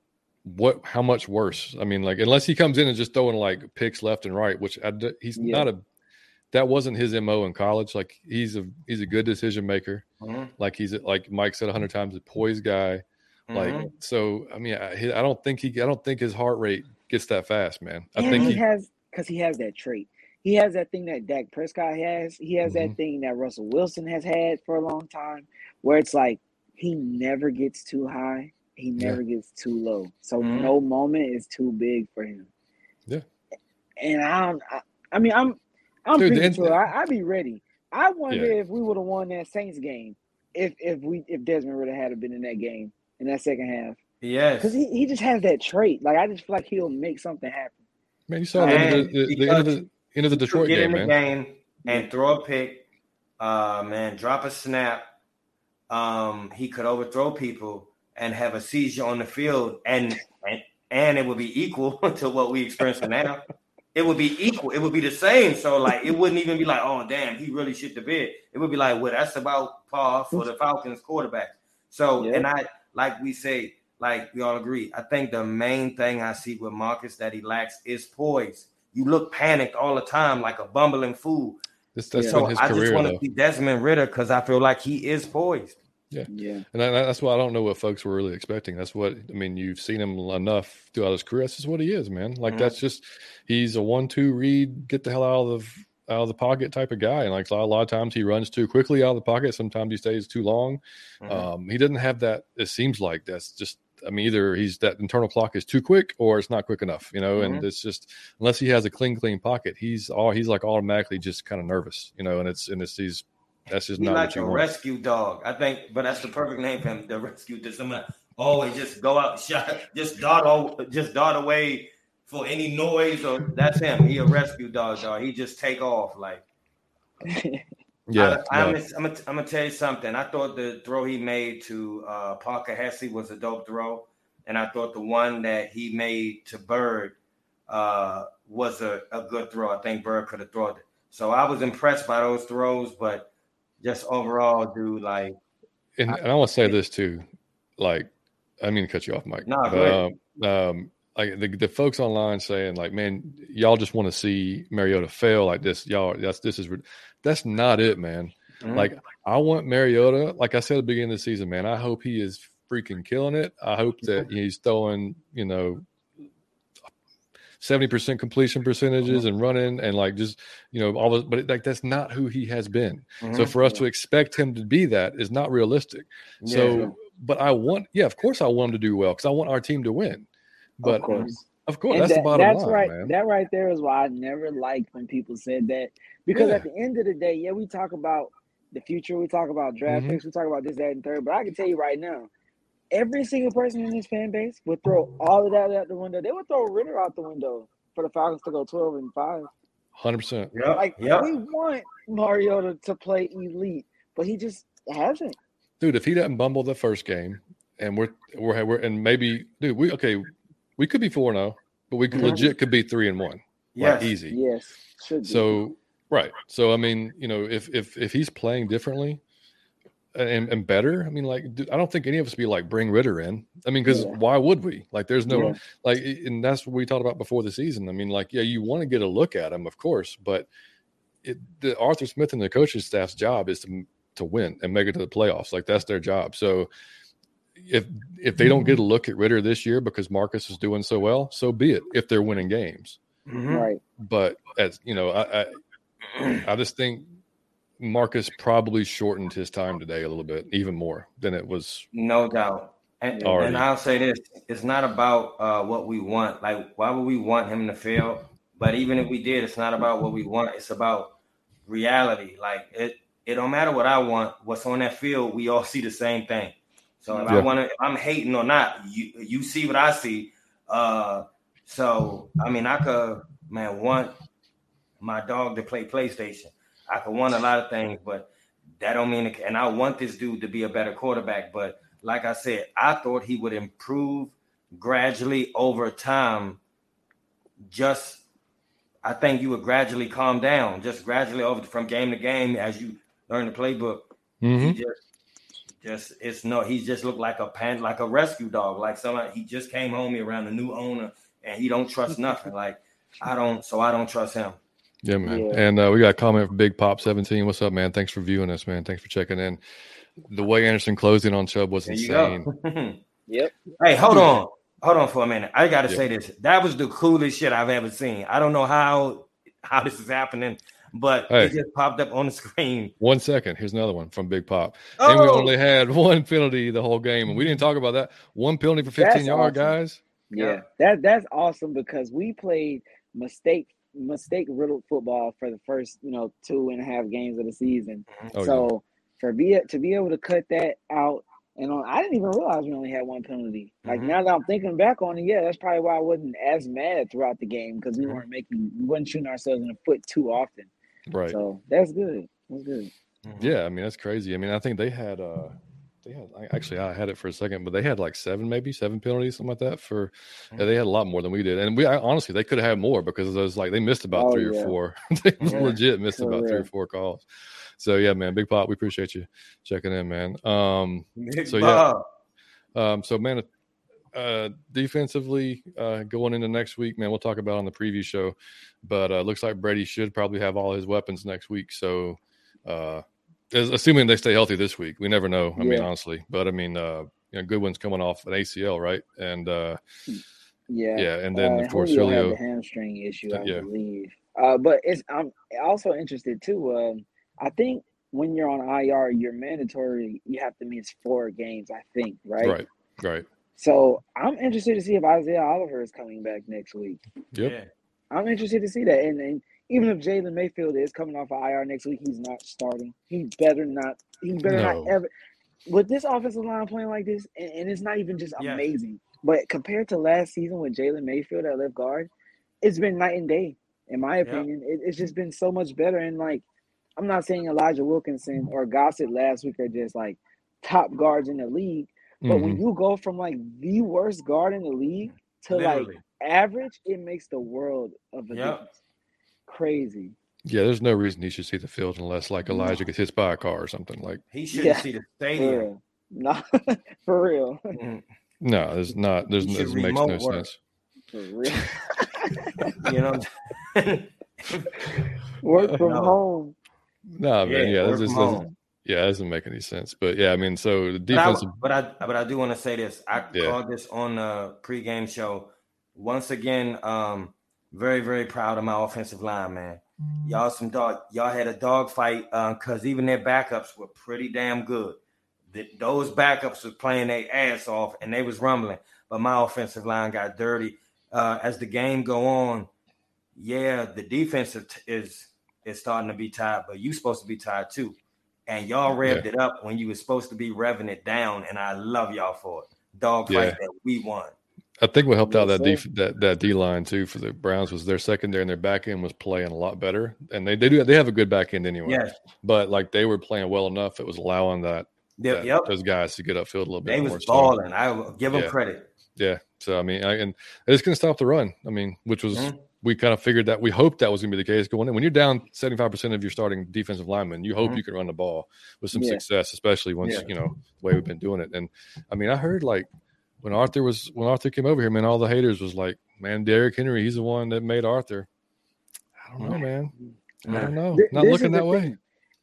what, how much worse? I mean, like, unless he comes in and just throwing like picks left and right, which I, he's yeah. not a. That wasn't his mo in college. Like he's a he's a good decision maker. Mm-hmm. Like he's like Mike said a hundred times, a poised guy. Mm-hmm. Like so, I mean, I, I, don't think he. I don't think his heart rate gets that fast, man. I and think he, he has because he has that trait he has that thing that Dak Prescott has. He has mm-hmm. that thing that Russell Wilson has had for a long time, where it's like he never gets too high, he never yeah. gets too low. So mm-hmm. no moment is too big for him. Yeah. And I'm, I, I mean, I'm, I'm Dude, pretty sure I, would be ready. I wonder yeah. if we would have won that Saints game if if we if Desmond Ridder had been in that game in that second half. Yes, because he, he just has that trait. Like I just feel like he'll make something happen. Man, you saw the, the, the, the, end of the into the Detroit get game, in the man. game and throw a pick, uh, man, drop a snap. Um, he could overthrow people and have a seizure on the field, and and, and it would be equal to what we experience now. It would be equal. It would be the same. So like, it wouldn't even be like, oh damn, he really shit the bed. It would be like, well, that's about par for the Falcons quarterback. So yeah. and I like we say, like we all agree. I think the main thing I see with Marcus that he lacks is poise you look panicked all the time, like a bumbling fool. This, that's so I career, just want to see Desmond Ridder because I feel like he is poised. Yeah, yeah, and that's why I don't know what folks were really expecting. That's what I mean. You've seen him enough throughout his career. That's just what he is, man. Like mm-hmm. that's just he's a one-two read, get the hell out of out of the pocket type of guy. And like a lot, a lot of times he runs too quickly out of the pocket. Sometimes he stays too long. Mm-hmm. Um, he doesn't have that. It seems like that's just I mean, either he's that internal clock is too quick or it's not quick enough, you know. Mm-hmm. And it's just unless he has a clean, clean pocket, he's all he's like automatically just kind of nervous, you know. And it's and it's these that's just not like a want. rescue dog. I think, but that's the perfect name for him. The rescue. Does someone always just go out, shot, just dart, all, just dart away for any noise or that's him. He a rescue dog, dog. He just take off like. Yeah, I, am gonna, I'm gonna tell you something. I thought the throw he made to uh, Parker Hesse was a dope throw, and I thought the one that he made to Byrd uh, was a, a good throw. I think Byrd could have thrown it. So I was impressed by those throws, but just overall, dude, like. And I, and I want to say this too, like, I mean to cut you off, Mike. No, go um, um, like the, the folks online saying like, man, y'all just want to see Mariota fail like this. Y'all, that's this is that's not it, man. Mm-hmm. Like I want Mariota, like I said at the beginning of the season, man. I hope he is freaking killing it. I hope that he's throwing, you know, 70% completion percentages and running and like just you know all this but it, like that's not who he has been mm-hmm. so for us to expect him to be that is not realistic yeah. so but i want yeah of course i want him to do well because i want our team to win but of course, of course that's that, the bottom that's line, right. Man. That right there is why I never liked when people said that because yeah. at the end of the day, yeah, we talk about the future, we talk about draft mm-hmm. picks, we talk about this, that, and third. But I can tell you right now, every single person in this fan base would throw all of that out the window. They would throw Ridder out the window for the Falcons to go twelve and five. Hundred percent. Yeah. Like yep. we want Mariota to play elite, but he just hasn't. Dude, if he doesn't bumble the first game, and we're we're, we're and maybe, dude, we okay we could be four zero, oh, but we could, mm-hmm. legit could be three and one. Yeah, like, easy. Yes. So right. So I mean, you know, if if if he's playing differently and, and better, I mean, like I don't think any of us be like bring Ridder in. I mean, because yeah. why would we? Like, there's no yeah. like, and that's what we talked about before the season. I mean, like, yeah, you want to get a look at him, of course, but it, the Arthur Smith and the coaching staff's job is to to win and make it to the playoffs. Like that's their job. So if if they don't get a look at Ridder this year because Marcus is doing so well, so be it. If they're winning games, mm-hmm. right? But as you know, I, I I just think Marcus probably shortened his time today a little bit, even more than it was. No doubt. And, and I'll say this: it's not about uh, what we want. Like, why would we want him to fail? But even if we did, it's not about what we want. It's about reality. Like it, it don't matter what I want. What's on that field, we all see the same thing. So if yeah. I want to, I'm hating or not, you you see what I see. Uh, so I mean, I could man want my dog to play PlayStation. I could want a lot of things, but that don't mean. It, and I want this dude to be a better quarterback. But like I said, I thought he would improve gradually over time. Just, I think you would gradually calm down, just gradually over from game to game as you learn the playbook. Mm-hmm. He just, just it's no, he just looked like a pan, like a rescue dog, like somebody. He just came home around a new owner, and he don't trust nothing. Like I don't, so I don't trust him. Yeah, man. Yeah. And uh, we got a comment from Big Pop 17. What's up, man? Thanks for viewing us, man. Thanks for checking in. The way Anderson closed in on Chubb was insane. yep. Hey, hold on. Hold on for a minute. I got to yep. say this. That was the coolest shit I've ever seen. I don't know how how this is happening, but hey, it just popped up on the screen. One second. Here's another one from Big Pop. Oh. And we only had one penalty the whole game, and we didn't talk about that. One penalty for 15 yard, awesome. guys. Yeah, yeah, that that's awesome because we played mistake mistake riddled football for the first you know two and a half games of the season. Mm-hmm. Oh, so yeah. for be to be able to cut that out, and on, I didn't even realize we only had one penalty. Like mm-hmm. now that I'm thinking back on it, yeah, that's probably why I wasn't as mad throughout the game because we mm-hmm. weren't making we wasn't shooting ourselves in the foot too often. Right. So that's good. That's good. Mm-hmm. Yeah, I mean that's crazy. I mean I think they had uh they had actually I had it for a second, but they had like seven, maybe seven penalties, something like that. For yeah, they had a lot more than we did, and we I, honestly they could have had more because it was like they missed about oh, three yeah. or four. they yeah. legit missed about three or four calls. So yeah, man, big pop, we appreciate you checking in, man. Um, so yeah, um, so man, uh, defensively uh, going into next week, man, we'll talk about on the preview show, but uh, looks like Brady should probably have all his weapons next week. So. Uh, assuming they stay healthy this week. We never know. I yeah. mean, honestly, but I mean, uh, you know, Godwin's coming off an ACL, right? And uh, yeah, yeah, and then uh, of course Julio the hamstring issue, I yeah. believe. Uh, but it's I'm also interested too. Um, I think when you're on IR, you're mandatory. You have to miss four games. I think, right? Right. Right. So I'm interested to see if Isaiah Oliver is coming back next week. Yep. Yeah. I'm interested to see that, and, and even if Jalen Mayfield is coming off of IR next week, he's not starting. He better not. He better no. not ever. With this offensive line playing like this, and, and it's not even just amazing, but compared to last season with Jalen Mayfield at left guard, it's been night and day. In my opinion, it, it's just been so much better. And like, I'm not saying Elijah Wilkinson or Gossett last week are just like top guards in the league, but mm-hmm. when you go from like the worst guard in the league to Literally. like average, it makes the world of a yep. difference crazy. Yeah, there's no reason he should see the field unless like Elijah gets hit by a car or something. Like he shouldn't yeah. see the stadium. Not for real. Mm. No, there's not. There's this makes no work. sense. For real. you know. work from no. home. No, man. Yeah, yeah this doesn't. Yeah, it doesn't make any sense. But yeah, I mean, so the defense. But I, but I, but I do want to say this. I yeah. called this on the pregame show. Once again, um, very, very proud of my offensive line, man. Y'all some dog. Y'all had a dog fight because uh, even their backups were pretty damn good. The, those backups was playing their ass off and they was rumbling, but my offensive line got dirty. Uh, as the game go on, yeah, the defense is is starting to be tired, but you supposed to be tired too. And y'all revved yeah. it up when you was supposed to be revving it down, and I love y'all for it. Dog fight yeah. that we won. I think what helped out that D that that D line too for the Browns was their secondary and their back end was playing a lot better, and they, they do they have a good back end anyway. Yes. but like they were playing well enough, it was allowing that, yep, that yep. those guys to get upfield a little bit. They more, was balling. So, I give them yeah. credit. Yeah. So I mean, I, and it's going to stop the run. I mean, which was mm-hmm. We kind of figured that we hoped that was going to be the case going in. When you're down 75 percent of your starting defensive linemen, you hope mm-hmm. you can run the ball with some yeah. success, especially once yeah. you know the way we've been doing it. And I mean, I heard like when Arthur was when Arthur came over here, man, all the haters was like, "Man, Derrick Henry, he's the one that made Arthur." I don't know, man. I don't know. Not looking that way. Thing.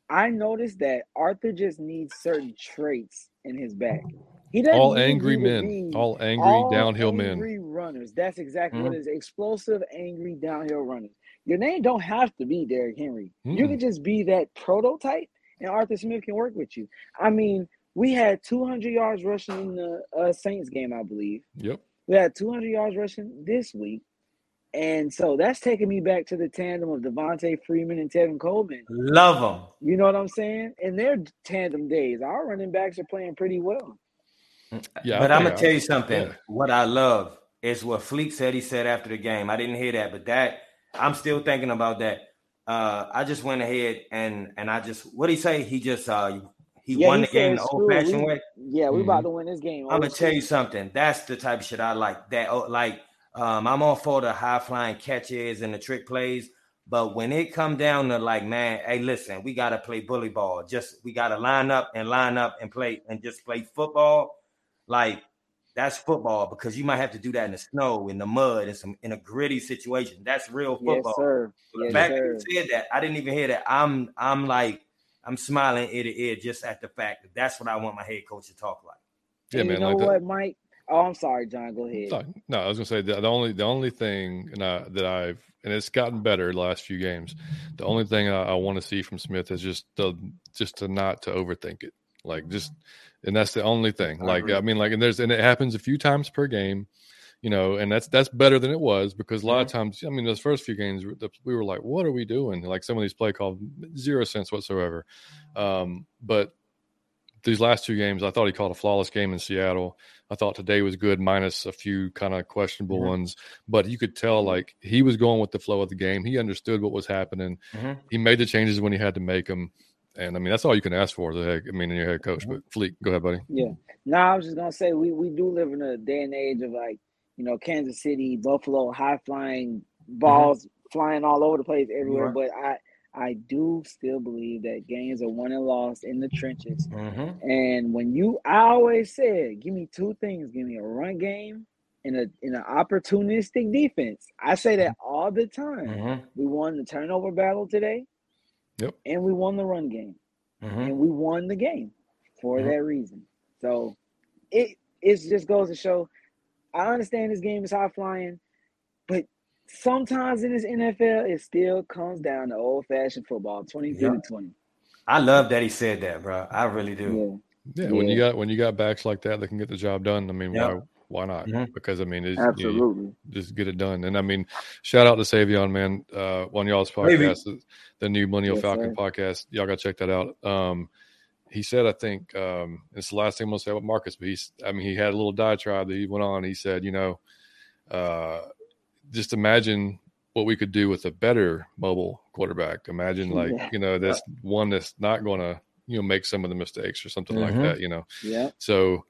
I noticed that Arthur just needs certain traits in his back. He doesn't all angry men, all angry all downhill angry men. runners. That's exactly mm-hmm. what it is. Explosive, angry downhill runners. Your name don't have to be Derrick Henry. Mm-hmm. You can just be that prototype, and Arthur Smith can work with you. I mean, we had 200 yards rushing in the uh, Saints game, I believe. Yep. We had 200 yards rushing this week. And so that's taking me back to the tandem of Devonta Freeman and Tevin Coleman. Love them. You know what I'm saying? In their tandem days, our running backs are playing pretty well. Yeah, but I'm gonna tell you something. Yeah. What I love is what Fleek said. He said after the game. I didn't hear that, but that I'm still thinking about that. Uh, I just went ahead and and I just what did he say? He just uh he yeah, won he the game the old fashioned way. Yeah, we mm-hmm. about to win this game. I'm gonna tell you something. That's the type of shit I like. That oh, like um, I'm all for the high flying catches and the trick plays. But when it come down to like, man, hey, listen, we gotta play bully ball. Just we gotta line up and line up and play and just play football. Like that's football because you might have to do that in the snow, in the mud, in some in a gritty situation. That's real football. Yes, sir. Yes, the fact sir. that you said that, I didn't even hear that. I'm I'm like I'm smiling ear to ear just at the fact that that's what I want my head coach to talk like. Yeah, man. You know like what, that. Mike? Oh, I'm sorry, John. Go ahead. No, no I was gonna say the, the only the only thing and I, that I've and it's gotten better the last few games. The only thing I, I want to see from Smith is just the just to not to overthink it. Like just and that's the only thing. Like I mean, like and there's and it happens a few times per game, you know, and that's that's better than it was because a lot of times, I mean, those first few games we were like, what are we doing? Like some of these play called zero sense whatsoever. Um, but these last two games, I thought he called a flawless game in Seattle. I thought today was good, minus a few kind of questionable mm-hmm. ones. But you could tell like he was going with the flow of the game. He understood what was happening. Mm-hmm. He made the changes when he had to make them. And I mean, that's all you can ask for. The head, I mean, in your head coach. Mm-hmm. But Fleek, go ahead, buddy. Yeah. No, I was just gonna say we we do live in a day and age of like you know Kansas City, Buffalo, high flying balls mm-hmm. flying all over the place everywhere. But I I do still believe that games are won and lost in the trenches. Mm-hmm. And when you, I always said, give me two things: give me a run game and a in an opportunistic defense. I say that all the time. Mm-hmm. We won the turnover battle today. Yep. And we won the run game, mm-hmm. and we won the game for mm-hmm. that reason. So it it just goes to show. I understand this game is high flying, but sometimes in this NFL, it still comes down to old fashioned football, 23 yeah. to 20. I love that he said that, bro. I really do. Yeah. yeah. when you got when you got backs like that that can get the job done, I mean, yep. why why not? Mm-hmm. Because I mean, it's, absolutely, you, just get it done. And I mean, shout out to Savion, man, uh, on y'all's podcast, the new Millennial yes, Falcon sir. podcast. Y'all got to check that out. Um, he said, I think um, it's the last thing I'm gonna say about Marcus, but he's, I mean, he had a little diatribe that he went on. He said, you know, uh, just imagine what we could do with a better mobile quarterback. Imagine like, yeah. you know, that's one that's not going to, you know, make some of the mistakes or something mm-hmm. like that, you know? Yeah. So,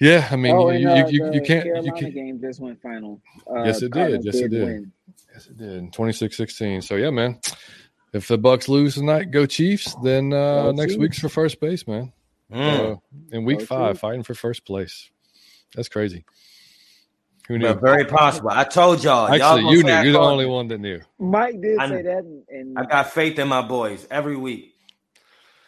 yeah, I mean, oh, you, and, uh, you, you, you, can't. Carolina you can, game just went final. Uh, yes, it did. Yes, it did. Win. Yes, it did. 26-16. So yeah, man. If the Bucks lose tonight, go Chiefs. Then uh, next Chiefs. week's for first base, man. Mm. Uh, in week go five, Chiefs. fighting for first place. That's crazy. Who knew? But very possible. I told y'all. Actually, y'all you knew. You're the only one that knew. Mike did I, say that. And, and, I got faith in my boys every week.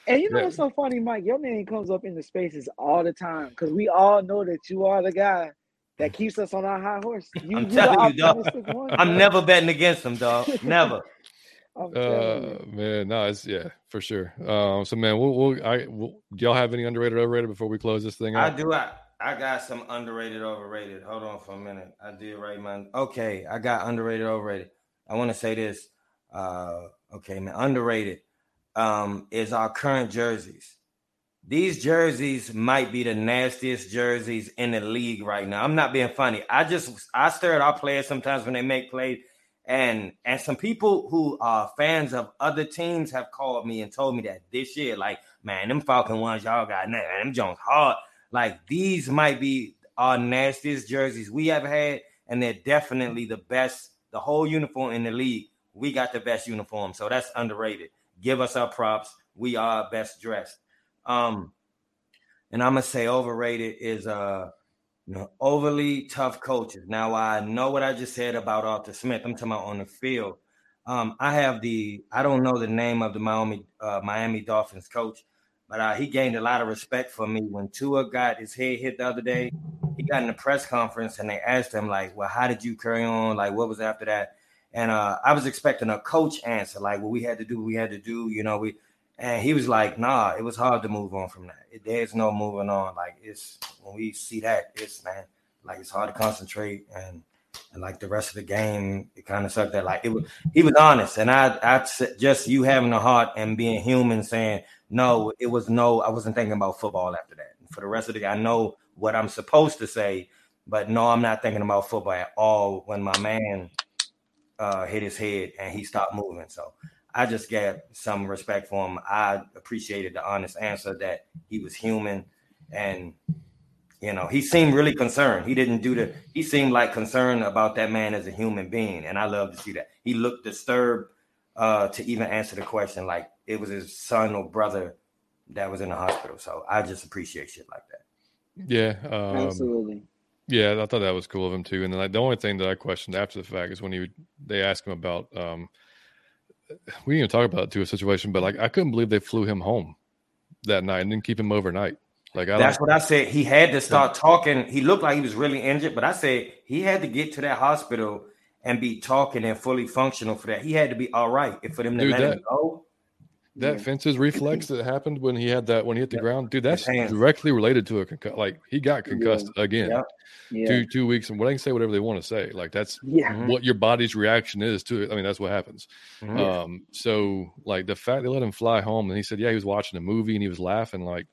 And you know yeah. what's so funny, Mike? Your name comes up in the spaces all the time because we all know that you are the guy that keeps us on our high horse. You, I'm telling you, dog. One, I'm never betting against him, dog. Never. uh, man, no, it's yeah, for sure. Um, so man, we'll, we'll I, we'll, do y'all have any underrated, overrated before we close this thing out? I do. I, I got some underrated, overrated. Hold on for a minute. I did write my okay. I got underrated, overrated. I want to say this. Uh, okay, man. Underrated um, is our current jerseys. These jerseys might be the nastiest jerseys in the league right now. I'm not being funny. I just I stare at our players sometimes when they make plays, and and some people who are fans of other teams have called me and told me that this year, like, man, them Falcon ones y'all got, man, them Jones hard. Like these might be our nastiest jerseys we have had, and they're definitely the best. The whole uniform in the league, we got the best uniform, so that's underrated. Give us our props. We are best dressed. Um, and I'm gonna say overrated is uh you know, overly tough coaches. Now I know what I just said about Arthur Smith. I'm talking about on the field. Um, I have the I don't know the name of the Miami uh, Miami Dolphins coach, but uh, he gained a lot of respect for me when Tua got his head hit the other day. He got in a press conference and they asked him like, "Well, how did you carry on? Like, what was after that?" And uh, I was expecting a coach answer, like, "What we had to do, we had to do." You know, we. And he was like, "Nah, it was hard to move on from that. It, there's no moving on. Like, it's when we see that, it's man, like it's hard to concentrate and." and like the rest of the game, it kind of sucked. That like it was, he was honest, and I, I just you having a heart and being human, saying no, it was no, I wasn't thinking about football after that. for the rest of the. I know what I'm supposed to say, but no, I'm not thinking about football at all when my man uh, hit his head and he stopped moving. So I just got some respect for him. I appreciated the honest answer that he was human and you know he seemed really concerned. He didn't do the he seemed like concerned about that man as a human being, and I love to see that. He looked disturbed uh, to even answer the question like it was his son or brother that was in the hospital. So I just appreciate shit like that. Yeah, um, absolutely. Yeah, I thought that was cool of him too. And then like, the only thing that I questioned after the fact is when he would, they asked him about um, we didn't even talk about it to a situation, but like I couldn't believe they flew him home that night and didn't keep him overnight. Like I that's what I said. He had to start talking. He looked like he was really injured, but I said he had to get to that hospital and be talking and fully functional for that. He had to be all right. If for them to Dude, let that, him go, that yeah. fencing reflex that happened when he had that when he hit the ground, dude, that's directly related to a concussion. Like he got concussed yeah. again. Yeah. Two two weeks, and what I can say whatever they want to say. Like that's yeah. Mm-hmm. what your body's reaction is to it. I mean, that's what happens. Mm-hmm. Um, so like the fact they let him fly home, and he said, yeah, he was watching a movie and he was laughing. Like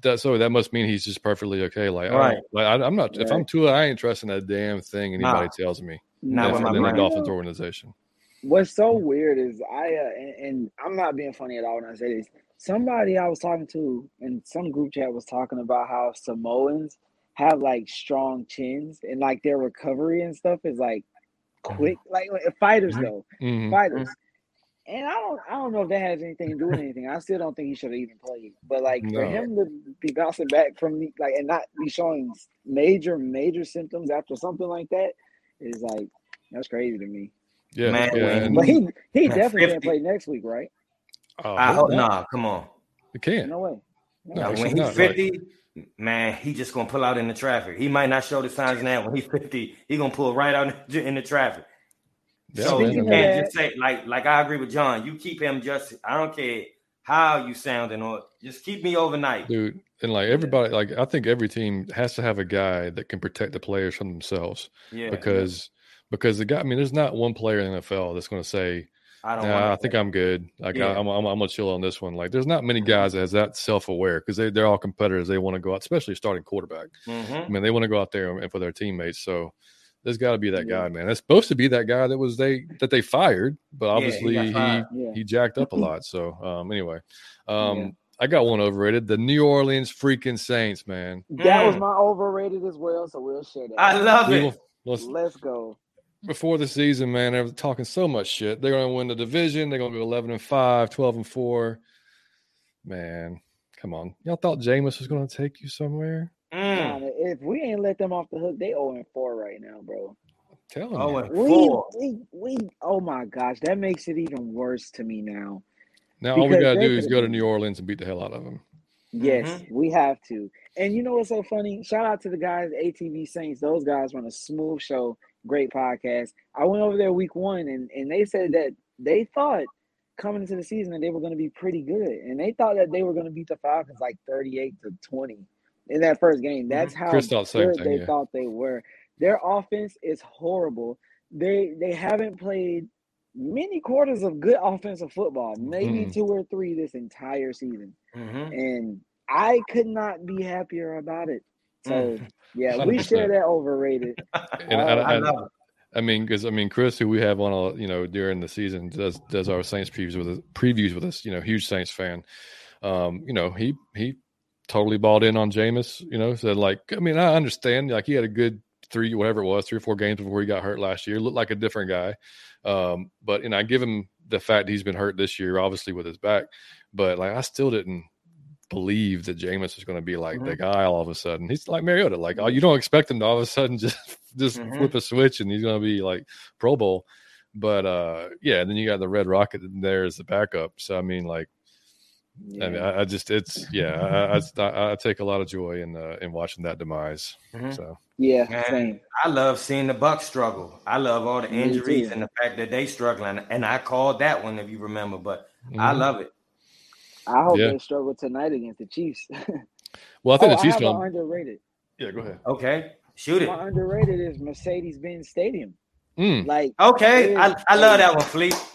that, so that must mean he's just perfectly okay. Like, right. I like I, am not. Right. If I'm Tua, I ain't trusting that damn thing anybody nah. tells me. Not with my Dolphins organization what's so weird is I uh, and, and, I'm not being funny at all when I say this. Somebody I was talking to in some group chat was talking about how Samoans have like strong chins and like their recovery and stuff is like quick, mm-hmm. like, like fighters though, mm-hmm. fighters. And I don't, I don't know if that has anything to do with anything. I still don't think he should have even played. But like no. for him to be bouncing back from the, like and not be showing major, major symptoms after something like that is like that's crazy to me. Yeah, man. Yeah, but he he definitely gonna play next week, right? Oh, I hope nah. Come on, he can't. No way. No, no when he's fifty, right. man, he just gonna pull out in the traffic. He might not show the signs now. When he's fifty, he gonna pull right out in the traffic. Yeah, so you can't just say like like I agree with John. You keep him just. I don't care how you sounding or just keep me overnight, dude. And like everybody, like I think every team has to have a guy that can protect the players from themselves. Yeah, because because the guy, I mean, there's not one player in the NFL that's going to say, I don't. Nah, I think I'm good. Like yeah. I, am I'm, I'm gonna chill on this one. Like there's not many mm-hmm. guys that has that self aware because they they're all competitors. They want to go out, especially starting quarterback. Mm-hmm. I mean, they want to go out there and for their teammates. So there's got to be that guy, man. That's supposed to be that guy that was they that they fired, but obviously yeah, he he, yeah. he, jacked up a lot. So um, anyway, um, I got one overrated. The New Orleans freaking Saints, man. That mm. was my overrated as well. So we'll share that. I love it. Let's, let's go before the season, man, they're talking so much shit. They're going to win the division. They're going to go 11 and 5, 12 and 4. Man, come on. Y'all thought Jameis was going to take you somewhere? Mm. if we ain't let them off the hook, they 0 and 4 right now, bro. Tell them. Oh, we, we, we, oh my gosh, that makes it even worse to me now. Now, all we got to do is go to New Orleans and beat the hell out of them. Yes, mm-hmm. we have to. And you know what's so funny? Shout out to the guys, ATV Saints. Those guys run a smooth show great podcast. I went over there week one and, and they said that they thought coming into the season that they were going to be pretty good. And they thought that they were going to beat the Falcons like 38 to 20 in that first game. That's mm-hmm. how good thing, they yeah. thought they were. Their offense is horrible. They they haven't played many quarters of good offensive football, maybe mm-hmm. two or three this entire season. Mm-hmm. And I could not be happier about it. So mm. yeah, we share that overrated. and uh, I, I, I, mean, because I mean, Chris, who we have on, a, you know, during the season, does does our Saints previews with us, previews with us. You know, huge Saints fan. Um, you know, he he totally bought in on Jameis. You know, said like, I mean, I understand. Like, he had a good three, whatever it was, three or four games before he got hurt last year. Looked like a different guy. Um, but and I give him the fact he's been hurt this year, obviously with his back. But like, I still didn't believe that Jameis is going to be like mm-hmm. the guy all of a sudden. He's like Mariota. Like oh, you don't expect him to all of a sudden just just mm-hmm. flip a switch and he's going to be like Pro Bowl. But uh, yeah, and then you got the Red Rocket in there as the backup. So I mean, like, yeah. I mean, I, I, just it's yeah, I, I, I, take a lot of joy in uh, in watching that demise. Mm-hmm. So yeah, Man, I love seeing the Bucks struggle. I love all the injuries and the fact that they struggling. And I called that one if you remember, but I mm-hmm. love it. I hope yeah. they struggle tonight against the Chiefs. well, I think oh, the Chiefs are underrated. Yeah, go ahead. Okay, shoot it. My underrated is Mercedes Benz Stadium. Mm. Like, okay, I, I love that one, Fleek.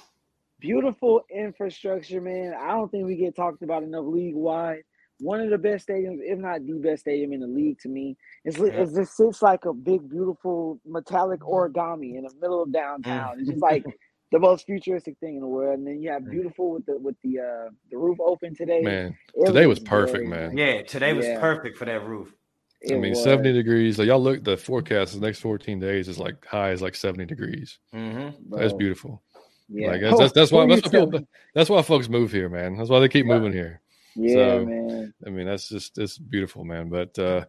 Beautiful infrastructure, man. I don't think we get talked about enough league wide. one of the best stadiums, if not the best stadium in the league to me. It's, yeah. it's just sits like a big, beautiful metallic origami in the middle of downtown. It's just like the most futuristic thing in the world. And then you have beautiful with the with the uh the roof open today. Man, it today was, was perfect, man. Yeah, today was yeah. perfect for that roof. It I mean, was. 70 degrees. Like y'all look, the forecast the next 14 days is like high is like 70 degrees. Mm-hmm. That's beautiful. Yeah. Like that's, that's, that's why that's why, people, that's why folks move here, man. That's why they keep moving here. Yeah, so, man. I mean, that's just it's beautiful, man. But uh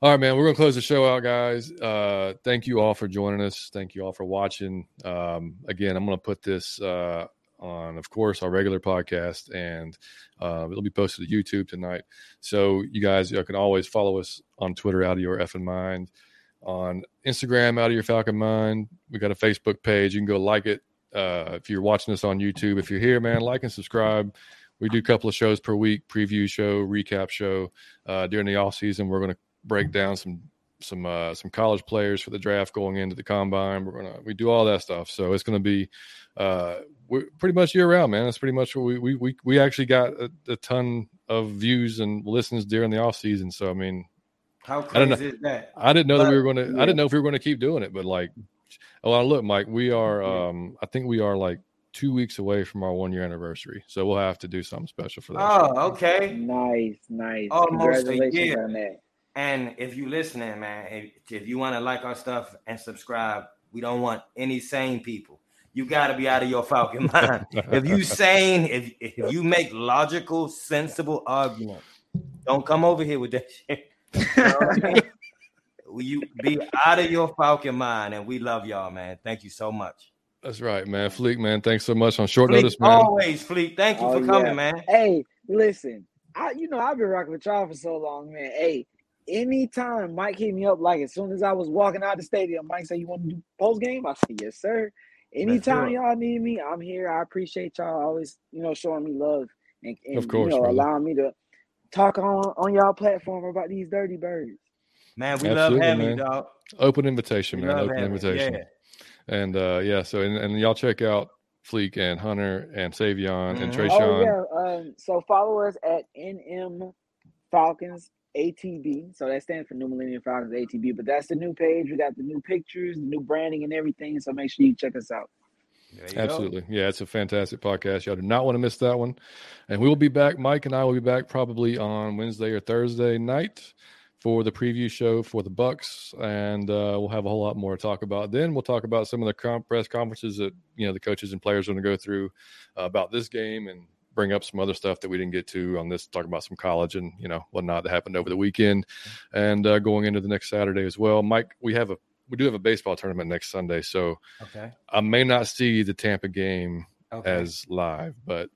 all right, man, we're gonna close the show out, guys. Uh thank you all for joining us. Thank you all for watching. Um again, I'm gonna put this uh on, of course, our regular podcast, and uh, it'll be posted to YouTube tonight. So you guys you can always follow us on Twitter, out of your effing mind, on Instagram, out of your Falcon mind. We got a Facebook page. You can go like it. Uh, if you're watching us on YouTube, if you're here, man, like and subscribe. We do a couple of shows per week, preview show, recap show. Uh, during the off season, we're going to break down some some uh, some college players for the draft going into the combine. We're gonna we do all that stuff. So it's going to be uh, we're pretty much year round, man. That's pretty much what we we we, we actually got a, a ton of views and listens during the off season. So I mean, how crazy is that? I didn't know but, that we were going to. Yeah. I didn't know if we were going to keep doing it, but like, oh, look, Mike, we are. um I think we are like two weeks away from our one year anniversary, so we'll have to do something special for that. Oh, show. okay, nice, nice. Almost a year. And if you listening, man, if, if you want to like our stuff and subscribe, we don't want any sane people. You got to be out of your Falcon mind. if you sane, if if you make logical, sensible argument, don't come over here with that shit. You, know I mean? you be out of your Falcon mind, and we love y'all, man. Thank you so much. That's right, man. Fleek, man. Thanks so much on short Fleek, notice, man. Always, Fleek. Thank you oh, for coming, yeah. man. Hey, listen, I you know I've been rocking with y'all for so long, man. Hey, anytime Mike hit me up, like as soon as I was walking out the stadium, Mike said, "You want to do post game?" I said, "Yes, sir." Anytime y'all need me, I'm here. I appreciate y'all always, you know, showing me love and, and of course, you know, allowing me to talk on on y'all platform about these dirty birds. Man, we Absolutely, love having man. you, dog. Open invitation, we man. Open invitation. Yeah. And uh yeah, so and, and y'all check out Fleek and Hunter and Savion mm-hmm. and Trayshawn. Oh yeah. Um, so follow us at NM Falcons ATB. So that stands for New Millennium Falcons ATB. But that's the new page. We got the new pictures, the new branding, and everything. So make sure you check us out. Absolutely. Go. Yeah, it's a fantastic podcast. Y'all do not want to miss that one. And we will be back. Mike and I will be back probably on Wednesday or Thursday night for the preview show for the Bucks, and uh, we'll have a whole lot more to talk about. Then we'll talk about some of the comp- press conferences that you know the coaches and players are going to go through uh, about this game and bring up some other stuff that we didn't get to on this, talk about some college and you know whatnot that happened over the weekend, and uh, going into the next Saturday as well. Mike, we have a we do have a baseball tournament next Sunday, so okay. I may not see the Tampa game okay. as live, but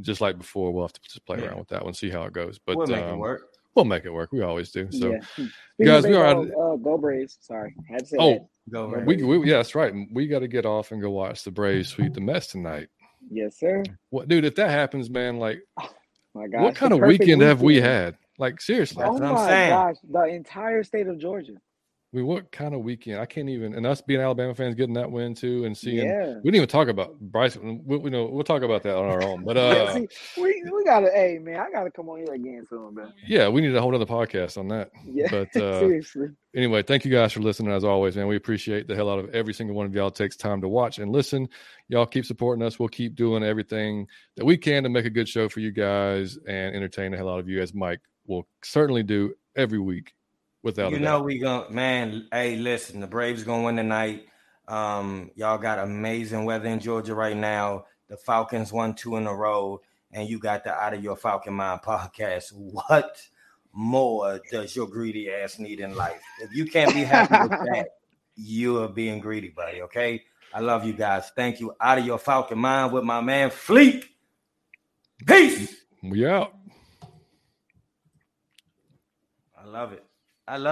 just like before, we'll have to just play yeah. around with that one, see how it goes. But we'll make um, it work. We'll make it work. We always do. So, yeah. guys, we are. Uh, go Braves. Sorry, I had to say oh, that. Go we, we, yeah, that's right. We got to get off and go watch the Braves sweep the Mets tonight. Yes, sir. What, dude? If that happens, man, like, oh, my God, what kind of weekend, weekend, have we had? Like, seriously. Oh my gosh, the entire state of Georgia. I mean, what kind of weekend? I can't even. And us being Alabama fans, getting that win too, and seeing. Yeah. We didn't even talk about Bryce. We, we know we'll talk about that on our own. But uh, See, we we gotta. Hey man, I gotta come on here again soon, man. Yeah, we need a whole other podcast on that. Yeah. But uh, seriously. Anyway, thank you guys for listening. As always, man, we appreciate the hell out of every single one of y'all. takes time to watch and listen. Y'all keep supporting us. We'll keep doing everything that we can to make a good show for you guys and entertain the hell out of you, as Mike will certainly do every week Without you know, we going man. Hey, listen, the Braves gonna win tonight. Um, y'all got amazing weather in Georgia right now. The Falcons won two in a row, and you got the Out of Your Falcon Mind podcast. What more does your greedy ass need in life? If you can't be happy with that, you are being greedy, buddy. Okay. I love you guys. Thank you. Out of your Falcon Mind with my man Fleek. Peace. We out. I love it. I love